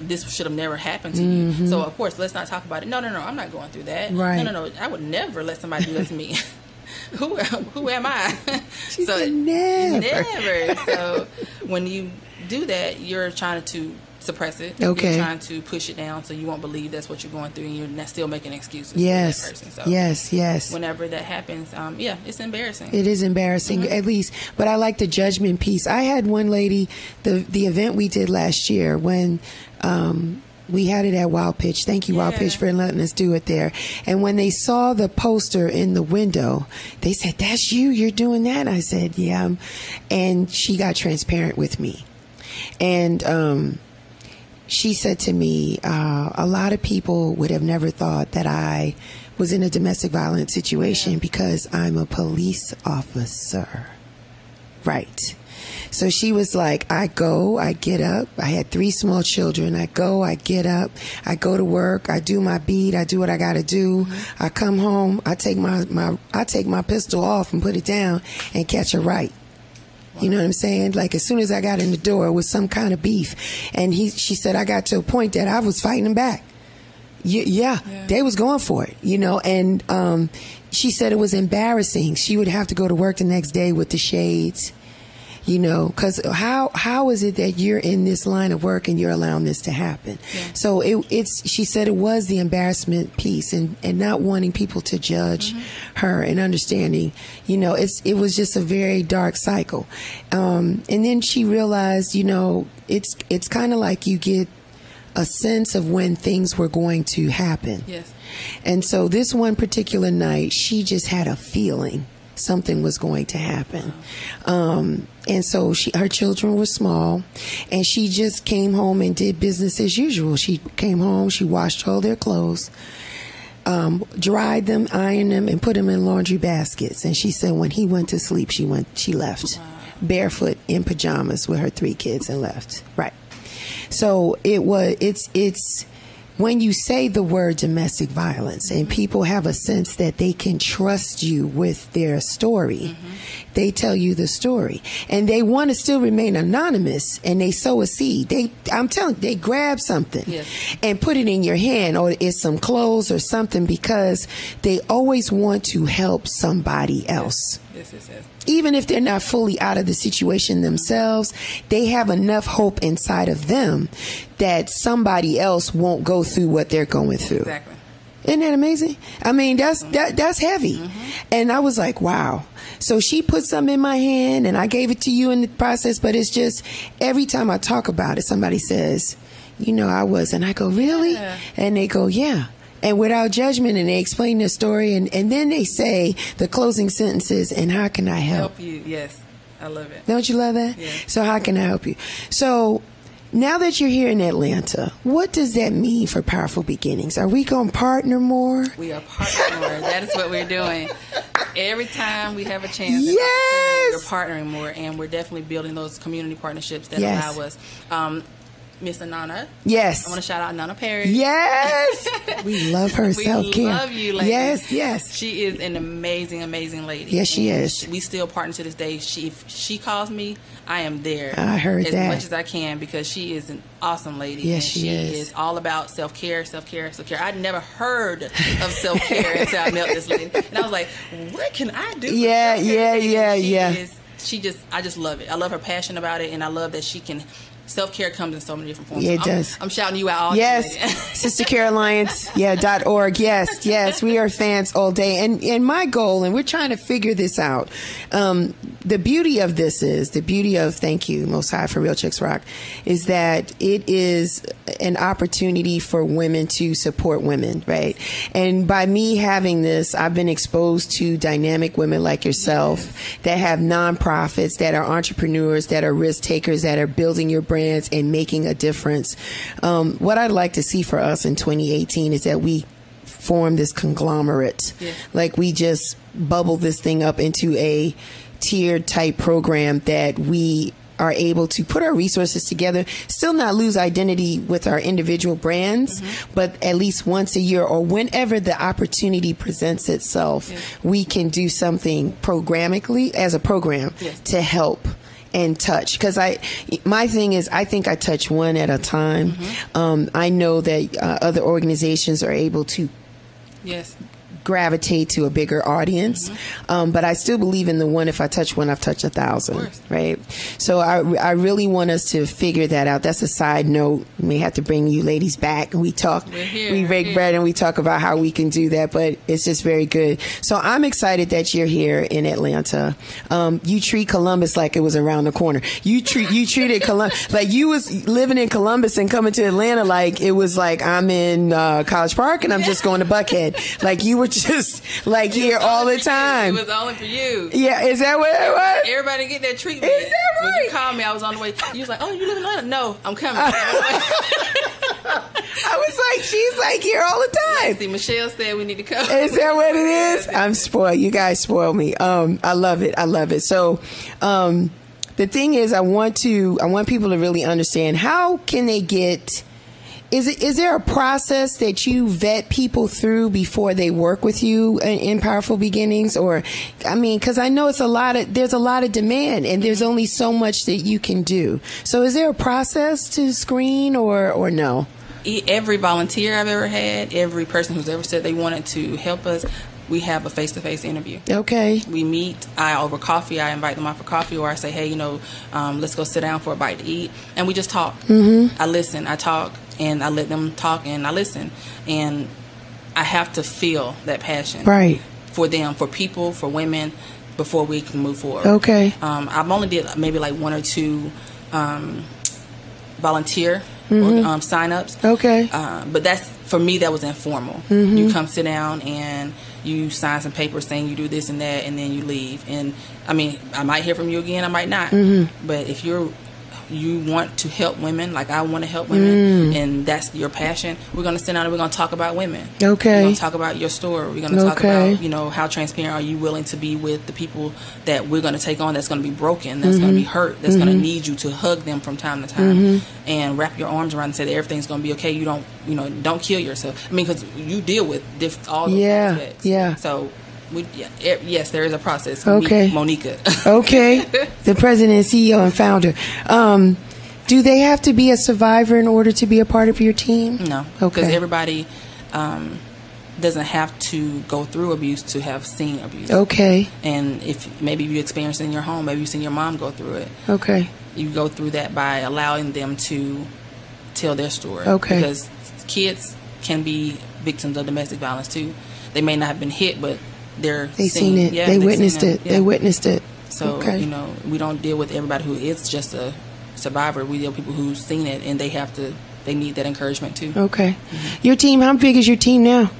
this should have never happened to you. So of course, let's not talk about it. No, no, no. I'm not going through that. Mm-hmm. Right. No, no, no. I would never let somebody do that to me. who who am I? She said never. Never. So when you do that, you're trying to suppress it. Okay. You're trying to push it down so you won't believe that's what you're going through, and you're still making excuses. Yes. Person. So Yes. Yes. Whenever that happens, um, yeah, it's embarrassing. It is embarrassing, Mm-hmm. at least. But I like the judgment piece. I had one lady, the the event we did last year when um, we had it at Wild Pitch. Thank you, Wild Pitch, for letting us do it there. And when they saw the poster in the window, they said, "That's you. You're doing that." I said, "Yeah." And she got transparent with me, and. Um, she said to me, uh, a lot of people would have never thought that I was in a domestic violence situation because I'm a police officer. Right. So she was like, I go, I get up. I had three small children. I go, I get up, I go to work, I do my beat, I do what I got to do. I come home, I take my, my, I take my pistol off and put it down and catch a right. You know what I'm saying? Like as soon as I got in the door, it was some kind of beef, and he, she said, I got to a point that I was fighting him back. Y- yeah, Yeah. they was going for it, you know. And um, she said it was embarrassing. She would have to go to work the next day with the shades, you know, because how how is it that you're in this line of work and you're allowing this to happen? Yeah. So it, it's she said it was the embarrassment piece and and not wanting people to judge her and understanding, you know, it's it was just a very dark cycle. Um, and then she realized, you know, it's it's kind of like you get a sense of when things were going to happen. Yes. And so this one particular night, she just had a feeling something was going to happen. Um, and so she, her children were small and she just came home and did business as usual. She came home, she washed all their clothes, um, dried them, ironed them, and put them in laundry baskets. And she said when he went to sleep, she went, she left barefoot in pajamas with her three kids and left. Right. So it was, it's, it's, when you say the word domestic violence and people have a sense that they can trust you with their story, they tell you the story and they want to still remain anonymous and they sow a seed. They, I'm telling they grab something Yes. and put it in your hand or it's some clothes or something because they always want to help somebody else Yes, yes, yes. even if they're not fully out of the situation themselves, they have enough hope inside of them that somebody else won't go through what they're going through. Exactly. Isn't that amazing? I mean, that's that that's heavy. Mm-hmm. And I was like, wow. So she put something in my hand and I gave it to you in the process, but it's just every time I talk about it, somebody says, you know, I was and I go, Really? Yeah. And they go, Yeah. And without judgment and they explain their story and, and then they say the closing sentences and how can I help? Help you. Yes. I love it. Don't you love that? Yeah. So how can I help you? So now that you're here in Atlanta, what does that mean for Powerful Beginnings? Are we going to partner more? We are partnering more. That is what we're doing. Every time we have a chance, Yes! we're partnering more, and we're definitely building those community partnerships that Yes. allow us. Um, Miss Nana, Yes. I want to shout out Nana Perry. Yes. we love her We self care. love you, lady. Yes, yes. She is an amazing, amazing lady. Yes, she And is. We still partner to this day. She, if she calls me, I am there. I heard as that. much as I can because she is an awesome lady. Yes, and she she is. all about self care, self care, self care. I'd never heard of self care until I met this lady, and I was like, "What can I do?" Yeah, yeah, yeah, she yeah. Is, she just, I just love it. I love her passion about it, and I love that she can. Self care comes in so many different forms. Yeah, it I'm, does. I'm shouting you out. All Yes. Sister Care Alliance, yeah, dot org. Yes, yes, we are fans all day. And and my goal, and we're trying to figure this out. Um, the beauty of this is the beauty of thank you, Most High for Real Chicks Rock, is that it is an opportunity for women to support women, right? And by me having this, I've been exposed to dynamic women like yourself that have nonprofits, that are entrepreneurs, that are risk takers, that are building your brands and making a difference. Um, what I'd like to see for us in 2018 is that we form this conglomerate. Yeah. Like we just bubble this thing up into a tiered type program that we are able to put our resources together, still not lose identity with our individual brands, Mm-hmm. but at least once a year or whenever the opportunity presents itself, Yes. we can do something programmatically as a program Yes. to help and touch because i my thing is i think i touch one at a time Mm-hmm. um, i know that uh, other organizations are able to Yes. Gravitate to a bigger audience. Um, but I still believe in the one, if I touch one, I've touched a thousand, right? So I, I really want us to figure that out. That's a side note. We may have to bring you ladies back and we talk, here, we break bread and we talk about how we can do that, but it's just very good. So I'm excited that you're here in Atlanta. Um, you treat Columbus like it was around the corner. You treat, you treated Columbus, like you was living in Columbus and coming to Atlanta like it was like I'm in, uh, College Park and I'm just going to Buckhead. Like you were just like here all the time. It was only for you. Yeah, is that what it was? Everybody get their treatment. Is that When you right? called me, I was on the way. You was like, "Oh, you live in Atlanta?" No, I'm coming. I was like, she's like here all the time. See, Michelle said we need to come. Is that what it is? I'm spoiled. You guys spoil me. Um, I love it. I love it. So, um, the thing is, I want to, I want people to really understand how can they get. Is it is there a process that you vet people through before they work with you in, in Powerful Beginnings? Or, I mean, because I know it's a lot of there's a lot of demand, and there's only so much that you can do. So, is there a process to screen, or or no? Every volunteer I've ever had, every person who's ever said they wanted to help us, we have a face-to-face interview. Okay. We meet. I over coffee. I invite them out for coffee, or I say, "Hey, you know, um, let's go sit down for a bite to eat," and we just talk. Mm-hmm. I listen. I talk, and I let them talk, and I listen, and I have to feel that passion Right. for them, for people, for women, before we can move forward. Okay. Um, I've only did maybe like one or two um, volunteer Mm-hmm. or, um, sign-ups. Okay. Uh, but that's for me. That was informal. Mm-hmm. You come sit down and you sign some papers saying you do this and that, and then you leave. And I mean, I might hear from you again. I might not. Mm-hmm. But if you're you want to help women, like I want to help women, mm. and that's your passion. We're going to sit down and we're going to talk about women. Okay. We're going to talk about your story. We're going to talk Okay. about you know how transparent are you willing to be with the people that we're going to take on that's going to be broken, that's going to be mm-hmm. hurt, that's going to mm-hmm. need you to hug them from time to time, mm-hmm. and wrap your arms around and say that everything's going to be okay. You don't you know don't kill yourself. I mean, because you deal with diff- all those Yeah, aspects. yeah. So. We, yeah, yes, there is a process. Okay. Monica. Okay. the president, CEO, and founder. Um, do they have to be a survivor in order to be a part of your team? No, Okay. because everybody um, doesn't have to go through abuse to have seen abuse. Okay. And if maybe you experienced it in your home, maybe you've seen your mom go through it. Okay. You go through that by allowing them to tell their story. Okay. Because kids can be victims of domestic violence too. They may not have been hit, but they're They seeing- seen it. Yeah, they witnessed seen it. Yeah. They witnessed it. So okay. you know, we don't deal with everybody who is just a survivor. We deal with people who've seen it and they have to. They need that encouragement too. Okay. Mm-hmm. Your team. How big is your team now?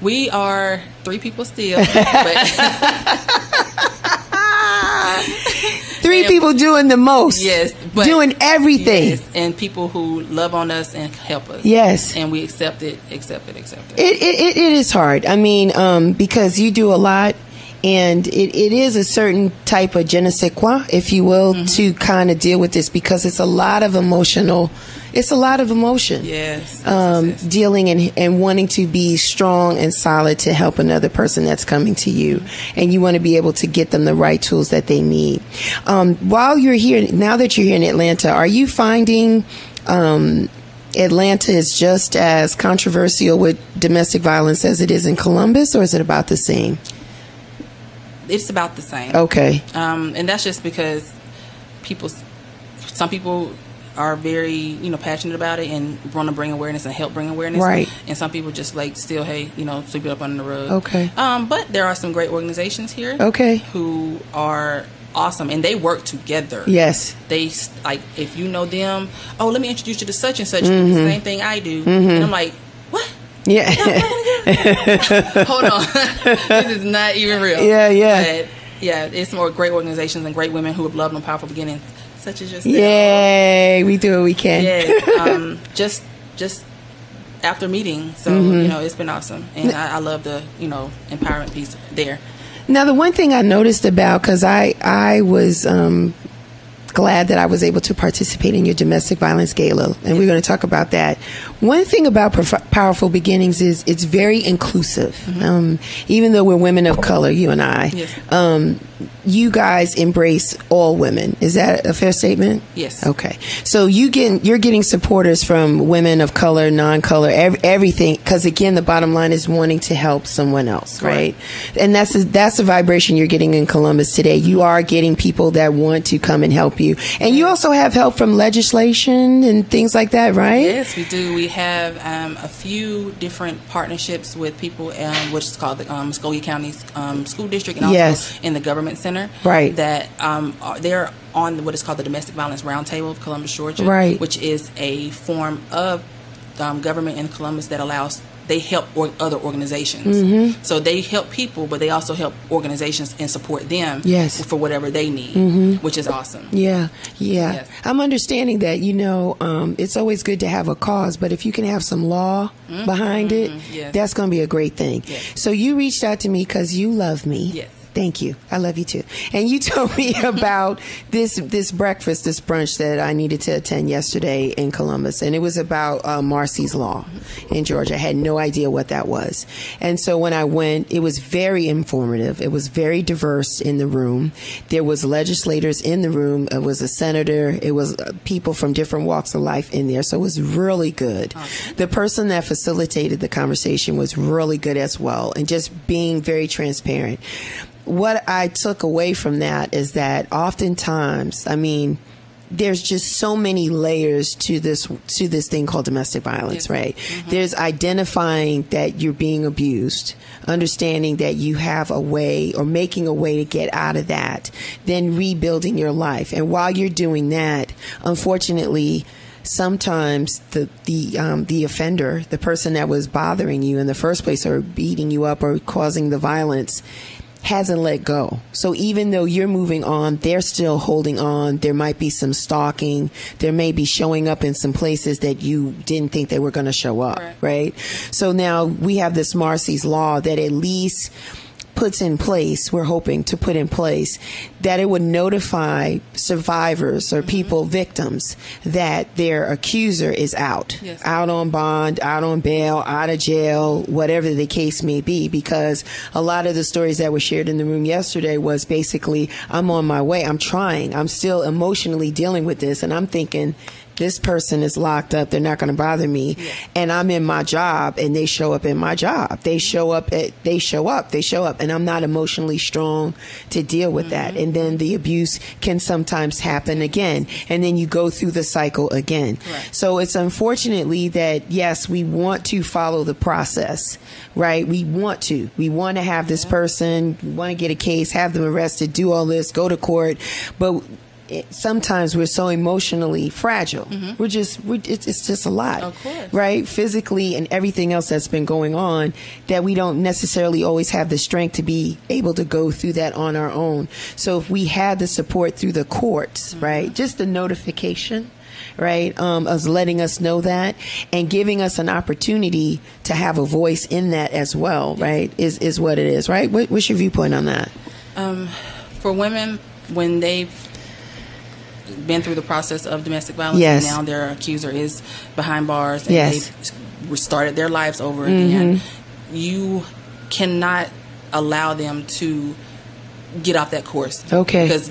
We are three people still, Three Yeah. people doing the most. yes, but doing everything. yes, and people who love on us and help us. Yes. and we accept it, accept it, accept it. It, it, it, it is hard. I mean, um, because you do a lot, and it, it is a certain type of je ne sais quoi, if you will, Mm-hmm. to kind of deal with this because it's a lot of emotional. It's a lot of emotion. Yes, Um, yes. dealing and, and wanting to be strong and solid to help another person that's coming to you. And you want to be able to get them the right tools that they need. Um, while you're here, now that you're here in Atlanta, are you finding, um, Atlanta is just as controversial with domestic violence as it is in Columbus, or is it about the same? It's about the same. Okay. Um, and that's just because people, some people are very, you know, passionate about it and want to bring awareness and help bring awareness. Right. And some people just like still, hey, you know, sweep it up under the rug. Okay. Um, but there are some great organizations here. Okay. Who are awesome and they work together. Yes. They like if you know them. Oh, let me introduce you to such and such. do The same thing I do. And I'm like? Yeah. Hold on, this is not even real. Yeah, yeah. But yeah, it's more great organizations and great women who have loved on powerful beginnings, such as yourself. Yay. We do what we can. Yeah, um, just just after meeting, so Mm-hmm. you know it's been awesome, and I, I love the you know empowerment piece there. Now, the one thing I noticed about because I I was um, glad that I was able to participate in your domestic violence gala, and we're going to talk about that. One thing about Prof- Powerful Beginnings is it's very inclusive. Mm-hmm. Um, even though we're women of color, you and I, yes. um, you guys embrace all women. Is that a fair statement? Yes. Okay. So you get you're getting supporters from women of color, non-color, ev- everything. Because again, the bottom line is wanting to help someone else, right? right? And that's a, that's the vibration you're getting in Columbus today. You are getting people that want to come and help you, and you also have help from legislation and things like that, right? Yes, we do. We have um, a few different partnerships with people, um, which is called the um, Muscogee County um, School District, and also yes. in the government center. Right. That um, they're on what is called the Domestic Violence Roundtable of Columbus, Georgia. Right. Which is a form of um, government in Columbus that allows they help or other organizations. Mm-hmm. So they help people, but they also help organizations and support them yes. for whatever they need, mm-hmm. which is awesome. Yeah, yeah. Yes. I'm understanding that, you know, um, it's always good to have a cause, but if you can have some law mm-hmm. behind it, yes. that's going to be a great thing. So you reached out to me because you love me. Yes. Thank you. I love you too. And you told me about this this breakfast, this brunch that I needed to attend yesterday in Columbus, and it was about uh, Marsy's Law in Georgia. I had no idea what that was, and so when I went, it was very informative. It was very diverse in the room. There was legislators in the room. It was a senator. It was uh, people from different walks of life in there. So it was really good. Awesome. The person that facilitated the conversation was really good as well, and just being very transparent what I took away from that is that oftentimes, I mean, there's just so many layers to this to this thing called domestic violence, yes. right? Mm-hmm. There's identifying that you're being abused, understanding that you have a way or making a way to get out of that, then rebuilding your life. And while you're doing that, unfortunately, sometimes the the um, the offender, the person that was bothering you in the first place or beating you up or causing the violence hasn't let go. So even though you're moving on, they're still holding on. There might be some stalking. There may be showing up in some places that you didn't think they were going to show up, right. right? So now we have this Marsy's law that at least puts in place, we're hoping to put in place, that it would notify survivors or mm-hmm. people, victims, that their accuser is out, yes. out on bond, out on bail, out of jail, whatever the case may be. Because a lot of the stories that were shared in the room yesterday was basically, I'm on my way, I'm trying, I'm still emotionally dealing with this, and I'm thinking, this person is locked up. They're not going to bother me. Yeah. And I'm in my job and they show up in my job. They show up at, they show up, they show up and I'm not emotionally strong to deal with mm-hmm. that. And then the abuse can sometimes happen again. And then you go through the cycle again. Right. So it's unfortunately that yes, we want to follow the process, right? We want to, we want to have this person, we want to get a case, have them arrested, do all this, go to court. But it, sometimes we're so emotionally fragile. Mm-hmm. We're just, we're, it's, it's, just a lot, course. right? Physically and everything else that's been going on that we don't necessarily always have the strength to be able to go through that on our own. So if we had the support through the courts, mm-hmm. right, just the notification right? Um, letting us know that and giving us an opportunity to have a voice in that as well, right? Is is what it is, right? What, what's your viewpoint on that? Um, for women, when they've been through the process of domestic violence, yes. and now their accuser is behind bars, and yes. they've restarted their lives over again. Mm-hmm. You cannot allow them to get off that course. Okay. Because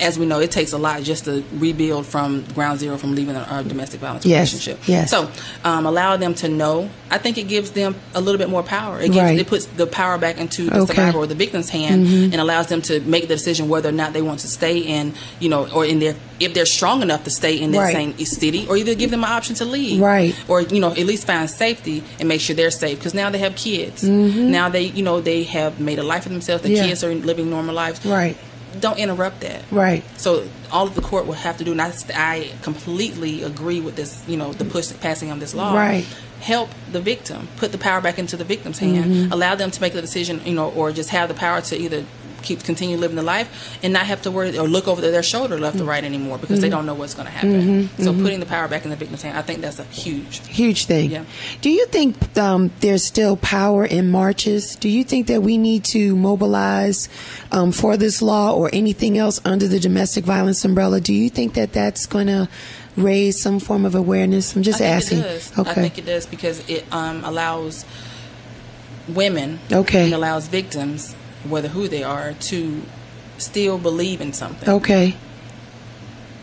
as we know, it takes a lot just to rebuild from ground zero from leaving a, a domestic violence yes. relationship. Yes. So, um, allow them to know. I think it gives them a little bit more power. It, gives, right. it puts the power back into the okay. survivor or the victim's hand mm-hmm. and allows them to make the decision whether or not they want to stay in, you know, or in their if they're strong enough to stay in that right. same city, or either give them an option to leave, right, or you know, at least find safety and make sure they're safe because now they have kids. Mm-hmm. Now they, you know, they have made a life for themselves. The yeah. kids are living normal lives. Right don't interrupt that. Right. So all of the court will have to do, and I, I completely agree with this, you know, the push passing on this law. Right. Help the victim, put the power back into the victim's hand, mm-hmm. allow them to make the decision, you know, or just have the power to either keep continue living the life and not have to worry or look over their shoulder left or right anymore because they don't know what's going to happen. So putting the power back in the victim's hand, I think that's a huge. Huge thing. Yeah. Do you think um, there's still power in marches? Do you think that we need to mobilize um, for this law or anything else under the domestic violence umbrella? Do you think that that's going to raise some form of awareness? I'm just asking. It does. Okay. I think it does because it um, allows women Okay. and allows victims, whether who they are, to still believe in something. okay.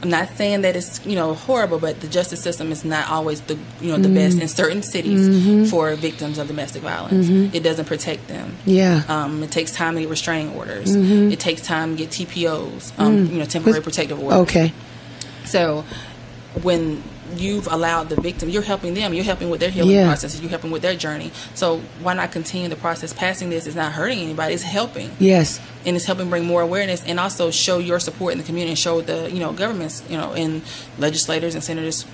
I'm not saying that it's you know horrible, but the justice system is not always the you know the Mm-hmm. best in certain cities for victims of domestic violence. It doesn't protect them. Mm-hmm. Yeah. Mm-hmm. Um, it takes time to get restraining orders. It takes time to get TPOs, um, you know, temporary protective orders. Mm. Okay. So when you've allowed the victim, you're helping them. You're helping with their healing Yeah. process. You're helping with their journey. So why not continue the process? Passing this is not hurting anybody. It's helping, Yes. and it's helping bring more awareness, and also show your support in the community, and show the you know governments, you know, and legislators and senators,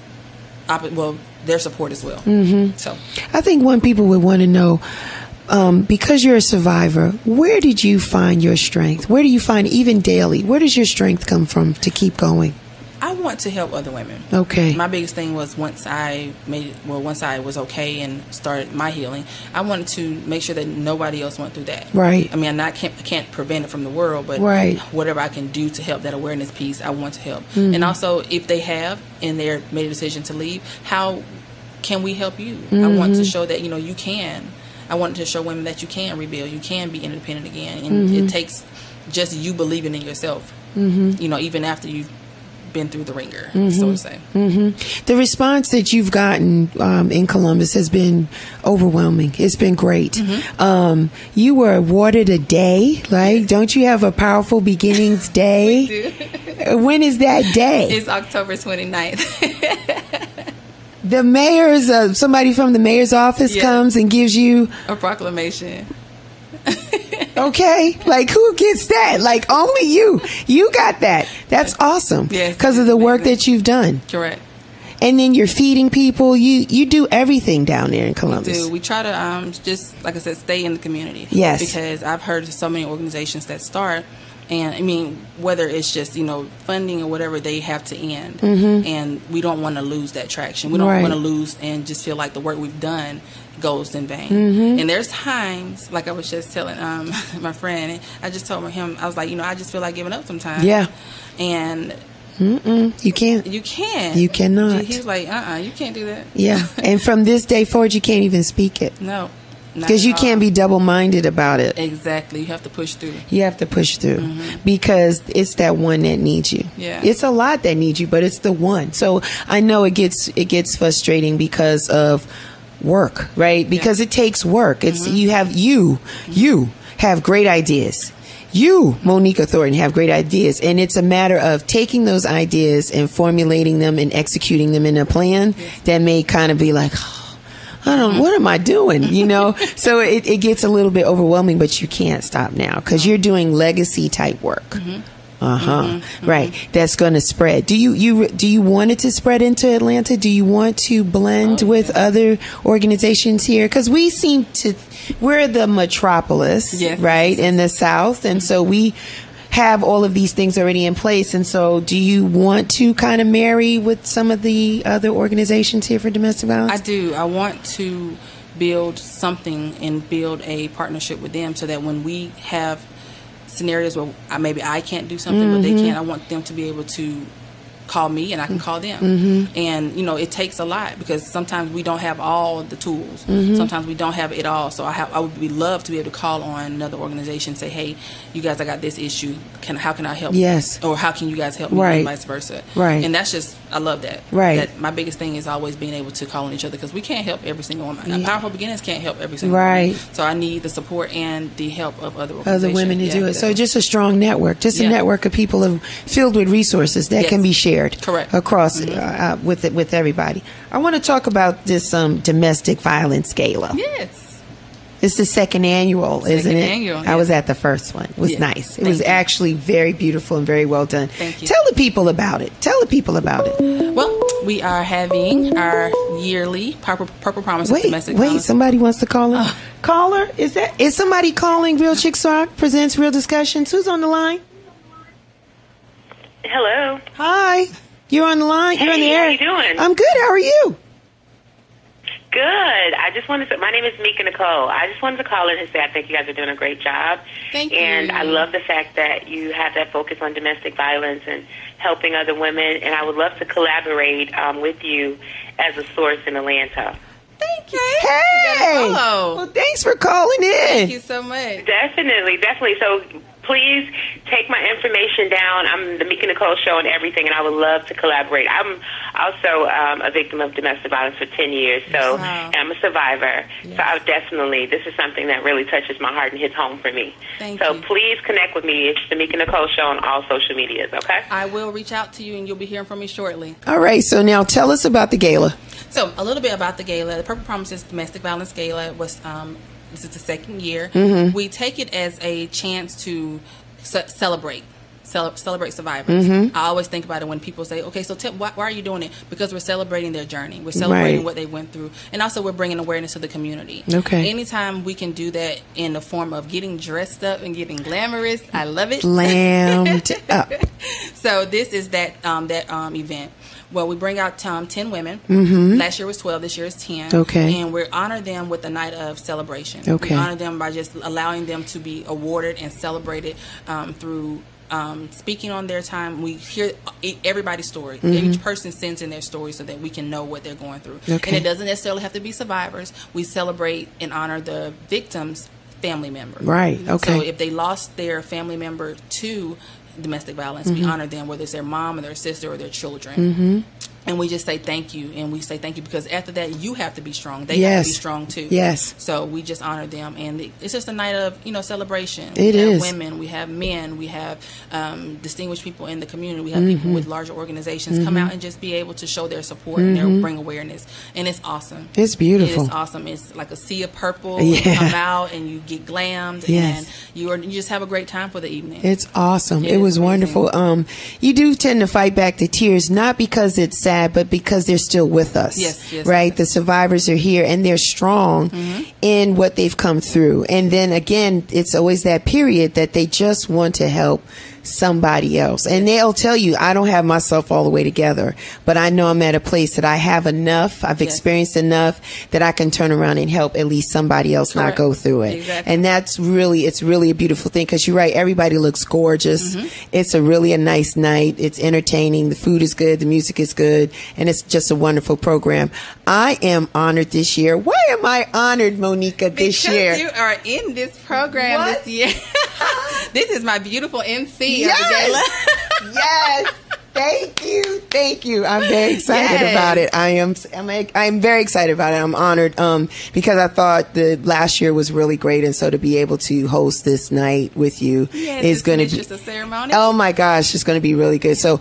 well, their support as well. Mm-hmm. So I think one people would want to know, um, because you're a survivor, where did you find your strength? Where do you find, even daily, where does your strength come from to keep going? I want to help other women. Okay. My biggest thing was once I made well, once I was okay and started my healing, I wanted to make sure that nobody else went through that. Right. I mean, I not, can't, I can't prevent it from the world, but Right. whatever I can do to help that awareness piece, I want to help. Mm-hmm. And also, if they have and they're made a decision to leave, how can we help you? I want Mm-hmm. to show that you know you can. I want to show women that you can rebuild, you can be independent again, and Mm-hmm. it takes just you believing in yourself. Mm-hmm. You know, even after you've been through the ringer, Mm-hmm. so to say. The response that you've gotten um, in Columbus has been overwhelming. It's been great. Mm-hmm. Um, you were awarded a day, right? Don't you have a powerful beginnings day? Uh, when is that day? It's October 29th. the mayor's, uh, somebody from the mayor's office Yeah. comes and gives you a proclamation. Okay, like who gets that? Like only you. You got that. That's awesome. Yes, because of the work that you've done, Correct. and then you're feeding people. You you do everything down there in Columbus. do. We try to um, just, like I said, stay in the community. Yes. Because I've heard so many organizations that start, and I mean, whether it's just you know funding or whatever, they have to end, and we don't want to lose that traction. We don't Mm-hmm. Right. want to lose and just feel like the work we've done goes in vain. Mm-hmm. And there's times, like I was just telling um, my friend, I just told him, I was like, you know, I just feel like giving up sometimes. Yeah. And You can't. you can. You cannot. He was like, uh, uh you can't do that. Yeah, and from this day forward, you can't even speak it No. Because you can't be double minded about it. Exactly. You have to push through. You have to push through because it's that one that needs you. Mm-hmm. Yeah. It's a lot that needs you, but it's the one. So I know it gets it gets frustrating because of work, right? Because it takes work. It's Mm-hmm. you have you you have great ideas. You, Monica Thornton, have great ideas, and it's a matter of taking those ideas and formulating them and executing them in a plan that may kind of be like, I don't. What am I doing? You know. so it, it gets a little bit overwhelming, but you can't stop now because you're doing legacy type work. Uh huh. Right. That's going to spread. Do you you do you want it to spread into Atlanta? Do you want to blend oh, with other organizations here? Because we seem to we're the metropolis, Yes. right, in the South, and so we have all of these things already in place. And so, do you want to kind of marry with some of the other organizations here for domestic violence? I do. I want to build something and build a partnership with them so that when we have scenarios where I, maybe I can't do something, but they Mm-hmm. can, I want them to be able to call me and I can call them. Mm-hmm. And you know, it takes a lot because sometimes we don't have all the tools. Mm-hmm. Sometimes we don't have it all. So I have I would be love to be able to call on another organization and say, "Hey, you guys I got this issue. Can how can I help?" you?" Yes. Or how can you guys help me Right. and vice versa. Right. And that's just I love that. Right. That my biggest thing is always being able to call on each other because we can't help every single woman. Powerful beginnings can't help every single Right. woman. So I need the support and the help of other other women to Yeah, do it. So just a strong network, just a network of people of, filled with resources that Yes. can be shared Correct. across uh, uh, with with everybody. I want to talk about this um, domestic violence gala. yes. It's the second annual, isn't it? annual, I was at the first one. It was Yeah. nice. It Thank was you. actually very beautiful and very well done. Thank you. Tell the people about it. Tell the people about it. Well, we are having our yearly Purple, Purple Promises Wait, Domestic wait, Violence. somebody wants to call in. Caller, is that is somebody calling Real Chicks Rock presents Real Discussions? Who's on the line? Hello. Hi. You're on the line. You're on the air. how you doing? I'm good. How are you? Good. I just wanted to. My name is Mika Nicole. I just wanted to call in and say I think you guys are doing a great job. Thank and you. I love the fact that you have that focus on domestic violence and helping other women. And I would love to collaborate um, with you as a source in Atlanta. Thank you. Hey. You got. Well, thanks for calling in. Thank you so much. Definitely, definitely. So please take my information down. I'm the Mika Nicole Show and everything, and I would love to collaborate. I'm also um, a victim of domestic violence for 10 years, so Wow. and I'm a survivor. So I would definitely, this is something that really touches my heart and hits home for me. Thank so you. please connect with me. It's the Mika Nicole Show on all social medias, okay? I will reach out to you, and you'll be hearing from me shortly. All right. So now tell us about the gala. So, a little bit about the gala. The Purple Promises Domestic Violence Gala was um, this is the second year. Mm-hmm. We take it as a chance to ce- celebrate. cele- Celebrate survivors. Mm-hmm. I always think about it when people say, "Okay, so tell, why, why are you doing it?" Because we're celebrating their journey. We're celebrating Right. what they went through, and also we're bringing awareness to the community. Okay. Anytime we can do that in the form of getting dressed up and getting glamorous, I love it. Slammed up. So this is that um, that um, event. Well, we bring out um, ten women. Last year was twelve. This year is ten. Mm-hmm. Okay. And we honor them with a night of celebration. Okay. We honor them by just allowing them to be awarded and celebrated um, through. Um, speaking on their time, we hear everybody's story. Each person sends in their story so that we can know what they're going through. Mm-hmm. Okay. And it doesn't necessarily have to be survivors. We celebrate and honor the victims' family members. Right, okay. So if they lost their family member to domestic violence, Mm-hmm. we honor them, whether it's their mom or their sister or their children. Mm-hmm. And we just say thank you, and we say thank you because after that, you have to be strong. They have to be strong too. Yes. So we just honor them, and it's just a night of you know celebration. It we have is. women, we have men, we have um, distinguished people in the community. We have Mm-hmm. people with larger organizations come out and just be able to show their support and their bring awareness, and it's awesome. Mm-hmm. It's beautiful. It's awesome. It's like a sea of purple. Yeah. You come out and you get glammed, Yes. and you are you just have a great time for the evening. It's awesome. It It, was amazing. wonderful. Um, you do tend to fight back the tears, not because it's sad, but because they're still with us. Yes, yes, Right? Mm-hmm. The survivors are here and they're strong in what they've come through. And then again, it's always that period that they just want to help somebody else. And they'll tell you, I don't have myself all the way together, but I know I'm at a place that I have enough, I've Yes. experienced enough that I can turn around and help at least somebody else not go through it. Exactly. And that's really, it's really a beautiful thing because you're right. Everybody looks gorgeous. Mm-hmm. It's a really a nice night. It's entertaining. The food is good. The music is good. And it's just a wonderful program. I am honored this year. Why am I honored, Monica, this because year? you are in this program What? this year. this is my beautiful MC Yes. of the gala. yes. Thank you. Thank you. I'm very excited Yes. about it. I am I'm I'm very excited about it. I'm honored um because I thought the last year was really great and so to be able to host this night with you Yes, is going to be just a ceremony. Oh my gosh, it's going to be really good. So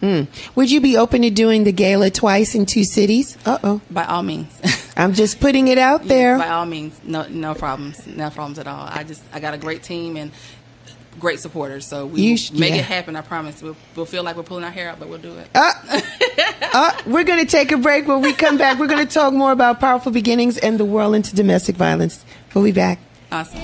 Mm. Would you be open to doing the gala twice in two cities? Uh oh. By all means. I'm just putting it out there. By all means, no no problems, no problems at all. I just I got a great team and great supporters, so we sh- make yeah. it happen. I promise. We'll, we'll feel like we're pulling our hair out, but we'll do it. Uh, we're going to take a break. When we come back, we're going to talk more about powerful beginnings and the world into domestic violence. We'll be back. Awesome.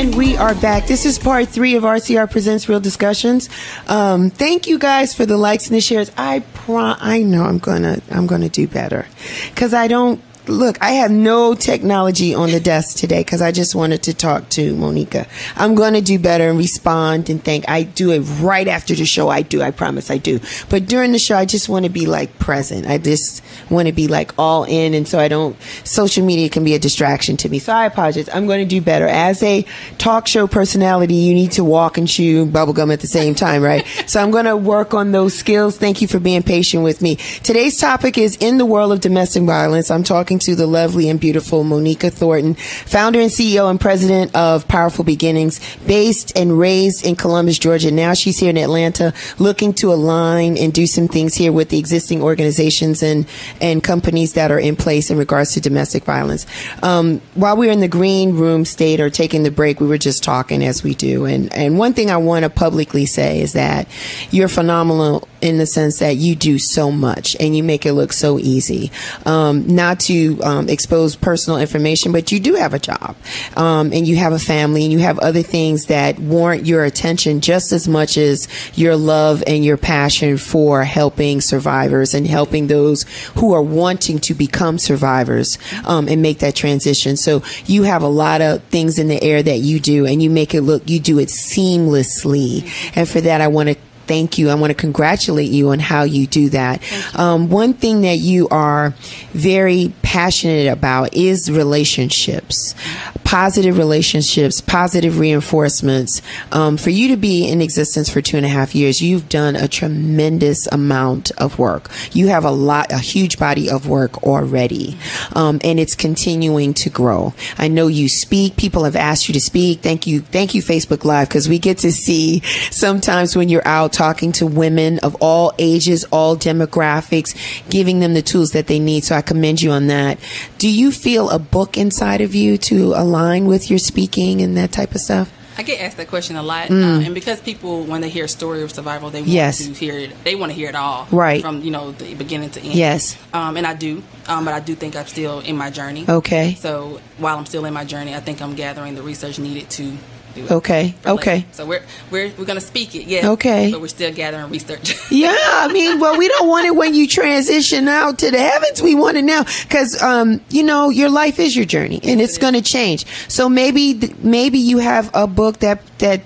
And we are back. This is part three of RCR Presents Real Discussions. Um, thank you guys for the likes and the shares. I pro- I know I'm gonna I'm gonna do better because I don't look. I have no technology on the desk today because I just wanted to talk to Monica. I'm gonna do better and respond and thank. I do it right after the show. I do. I promise I do. But during the show, I just want to be like present. I just want to be like all in, and so I don't. Social media can be a distraction to me. So I apologize. I'm going to do better. As a talk show personality, you need to walk and chew bubblegum at the same time, right? so I'm going to work on those skills. Thank you for being patient with me. Today's topic is in the world of domestic violence. I'm talking to the lovely and beautiful Monica Thornton, founder and CEO and president of Powerful Beginnings, based and raised in Columbus, Georgia. Now she's here in Atlanta looking to align and do some things here with the existing organizations and, and companies that are in place in regards to domestic violence. Um, while we were in the green room state or taking the break, we were just talking as we do. And, and one thing I want to publicly say is that you're phenomenal in the sense that you do so much and you make it look so easy. Um, not to um, expose personal information, but you do have a job um, and you have a family and you have other things that warrant your attention just as much as your love and your passion for helping survivors and helping those who are wanting to become survivors um, and make that transition. So you have a lot of things in the air that you do and you make it look, you do it seamlessly. And for that, I want to thank you. I want to congratulate you on how you do that. Um, one thing that you are very passionate about is relationships, positive relationships, positive reinforcements. Um, for you to be in existence for two and a half years, you've done a tremendous amount of work. You have a lot, a huge body of work already, um, and it's continuing to grow. I know you speak. People have asked you to speak. Thank you, thank you, Facebook Live, because we get to see sometimes when you're out talking to women of all ages, all demographics, giving them the tools that they need. So I commend you on that. Do you feel a book inside of you to align with your speaking and that type of stuff? I get asked that question a lot, uh, and because people, when they hear a story of survival, they want Mm. Yes. to hear it. They want to hear it all, Right. From you know the beginning to end. Yes. um, and I do, um, but I do think I'm still in my journey. Okay. So while I'm still in my journey, I think I'm gathering the research needed to. Do it Okay, for later. okay. So we're we're we're gonna speak it, yeah. Okay. But we're still gathering research. Yeah, I mean, well, we don't want it when you transition out to the heavens. We want it now because, um, you know, your life is your journey and it's going to change. So maybe, maybe you have a book that that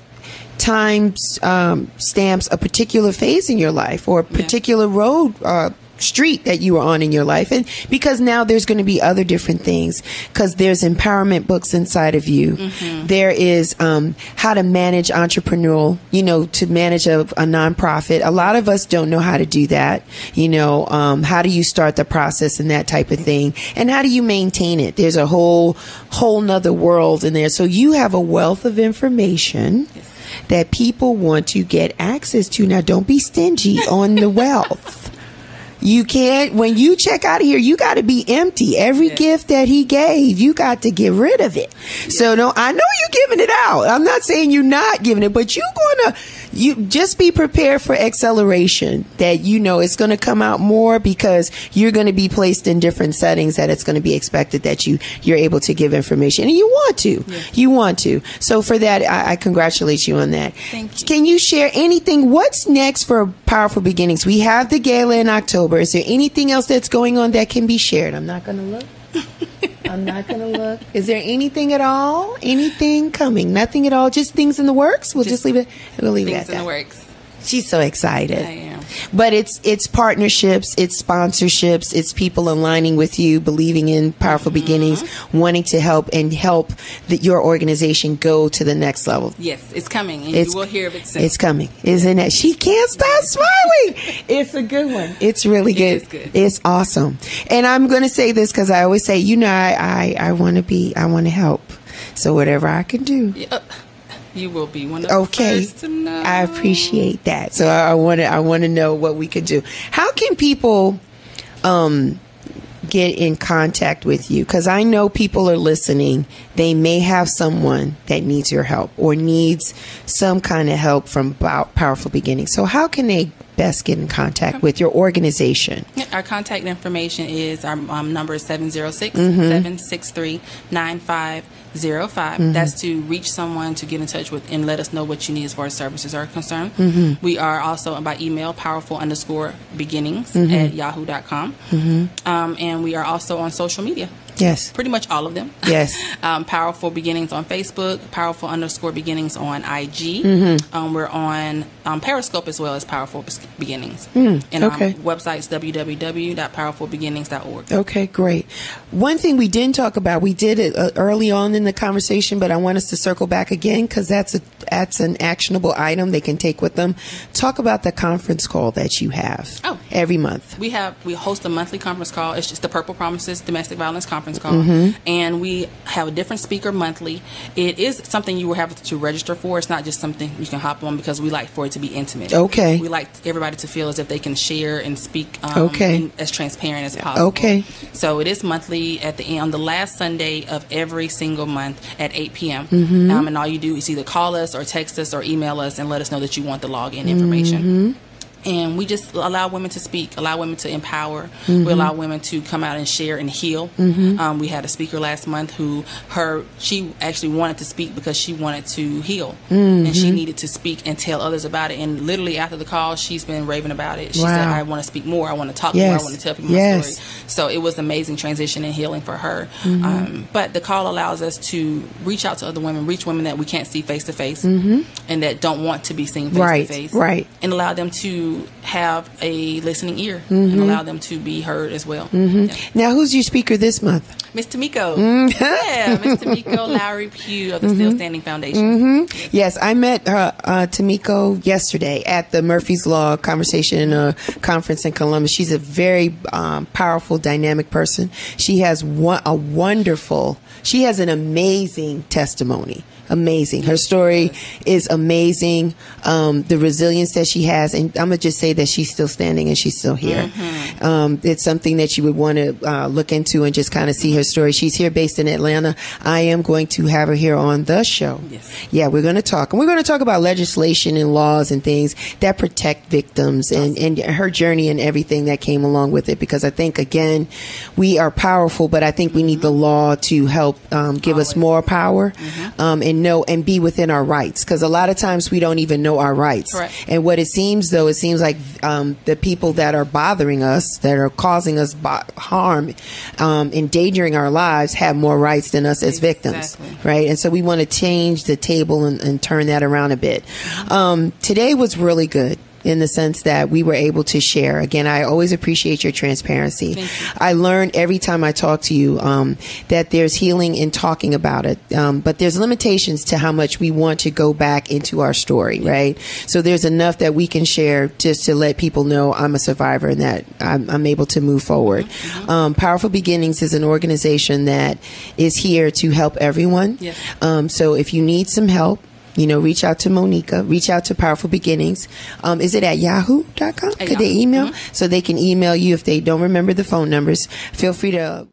times um, stamps a particular phase in your life or a particular road. Uh, street that you were on in your life. And because now there's going to be other different things because there's empowerment books inside of you. There is um, how to manage entrepreneurial you know to manage a, a nonprofit. A lot of us don't know how to do that you know um, how do you start the process and that type of thing? And how do you maintain it? There's a whole whole nother world in there. So you have a wealth of information that people want to get access to. Now don't be stingy on the wealth you can't, when you check out of here, you got to be empty. Every gift that he gave, you got to get rid of it. So no, I know you're giving it out. I'm not saying you're not giving it, but you're going to, you just be prepared for acceleration that you know it's going to come out more because you're going to be placed in different settings that it's going to be expected that you, you're able to give information and you want to, you want to. So for that, I, I congratulate you on that. Thank you. Can you share anything? What's next for Powerful Beginnings? We have the gala in October. Is there anything else that's going on that can be shared? I'm not going to look. I'm not going to look. Is there anything at all? Anything coming? Nothing at all? Just things in the works? We'll just, Just leave it. We'll leave it Things at in that. the works. She's so excited. I am. But it's it's partnerships, it's sponsorships, it's people aligning with you, believing in powerful Mm-hmm. beginnings, wanting to help and help the, your organization go to the next level. Yes, it's coming, and It's- you will hear of it soon. It's coming, isn't it? She can't stop smiling. It's a good one. It's really good. is good. It's awesome. And I'm going to say this because I always say, you know, I I, I want to be, I want to help. So whatever I can do. Yeah, you will be one of the Okay, first to know. I appreciate that. So I want to, I want to know what we could do. How can people, um, get in contact with you? Because I know people are listening. They may have someone that needs your help or needs some kind of help from Powerful Beginnings. So how can they best get in contact with your organization? Our contact information is our um, number is 706 Mm-hmm. 763 9505. That's to reach someone to get in touch with and let us know what you need as far as services are concerned. Mm-hmm. We are also by email powerful underscore beginnings Mm-hmm. at yahoo.com. Um, and we are also on social media. Yes. Pretty much all of them. Yes. um, Powerful Beginnings on Facebook, Powerful underscore Beginnings on IG. Mm-hmm. Um, we're on um, Periscope as well as Powerful Beginnings. Hmm, and okay. our website's www.powerfulbeginnings.org. Okay, great. One thing we didn't talk about, we did it uh, early on in the conversation, but I want us to circle back again because that's a that's an actionable item they can take with them. Talk about the conference call that you have Oh. every month. We have we host a monthly conference call. It's just the Purple Promises Domestic Violence Conference Call, Mm-hmm. and we have a different speaker monthly. It is something you will have to register for. It's not just something you can hop on because we like for it to be intimate. Okay. We like everybody to feel as if they can share and speak. Um, Okay. in- as transparent as possible. Okay. So it is monthly at the end on the last Sunday of every single month at 8 p.m. Mm-hmm. Um, and all you do is either call us or text us or email us and let us know that you want the login information. And we just allow women to speak, allow women to empower. Mm-hmm. We allow women to come out and share and heal. Um, we had a speaker last month who her she actually wanted to speak because she wanted to heal, and Mm-hmm. she needed to speak and tell others about it. And literally after the call, she's been raving about it. She said, "I want to speak more. I want to talk more. I want to tell people my Yes. story." So it was amazing transition and healing for her. Mm-hmm. Um, but the call allows us to reach out to other women, reach women that we can't see face to face, and that don't want to be seen face Mm-hmm. To face, right. and allow them to have a listening ear Mm-hmm. and allow them to be heard as well. Yeah. Now, who's your speaker this month? Miss Tamiko, Mm-hmm. yeah, Miss Tamiko Lowry Pugh of the Still Standing Foundation. Yes, I met uh, uh, Tamiko yesterday at the Marsy's Law Conversation uh, Conference in Columbus. She's a very um, powerful, dynamic person. She has one, a wonderful, she has an amazing testimony. Amazing. Her story is amazing. Um, the resilience that she has, and I'm gonna just say that she's still standing and she's still here. Um, it's something that you would want to uh, look into and just kind of see her story. She's here based in Atlanta. I am going to have her here on the show. Yes. Yeah, we're going to talk. And we're going to talk about legislation and laws and things that protect victims and, and her journey and everything that came along with it. Because I think, again, we are powerful, but I think we need the law to help um, give us more power um, and know and be within our rights. Because a lot of times we don't even know our rights. Correct. And what it seems, though, it seems like um, the people that are bothering us, that are causing us bo- harm, um, endangering our lives, have more rights than us as victims, Exactly. right? And so we want to change the table and, and turn that around a bit. Um, today was really good. In the sense that we were able to share. Again, I always appreciate your transparency. You. I learn every time I talk to you um, that there's healing in talking about it, um, but there's limitations to how much we want to go back into our story, right? So there's enough that we can share just to let people know I'm a survivor and that I'm, I'm able to move forward. Mm-hmm. Um, Powerful Beginnings is an organization that is here to help everyone. Yes. Um, so if you need some help, you know, reach out to Monica, reach out to Powerful Beginnings. Um, is it at yahoo.com? At Could they Yahoo. email? So they can email you if they don't remember the phone numbers. Feel free to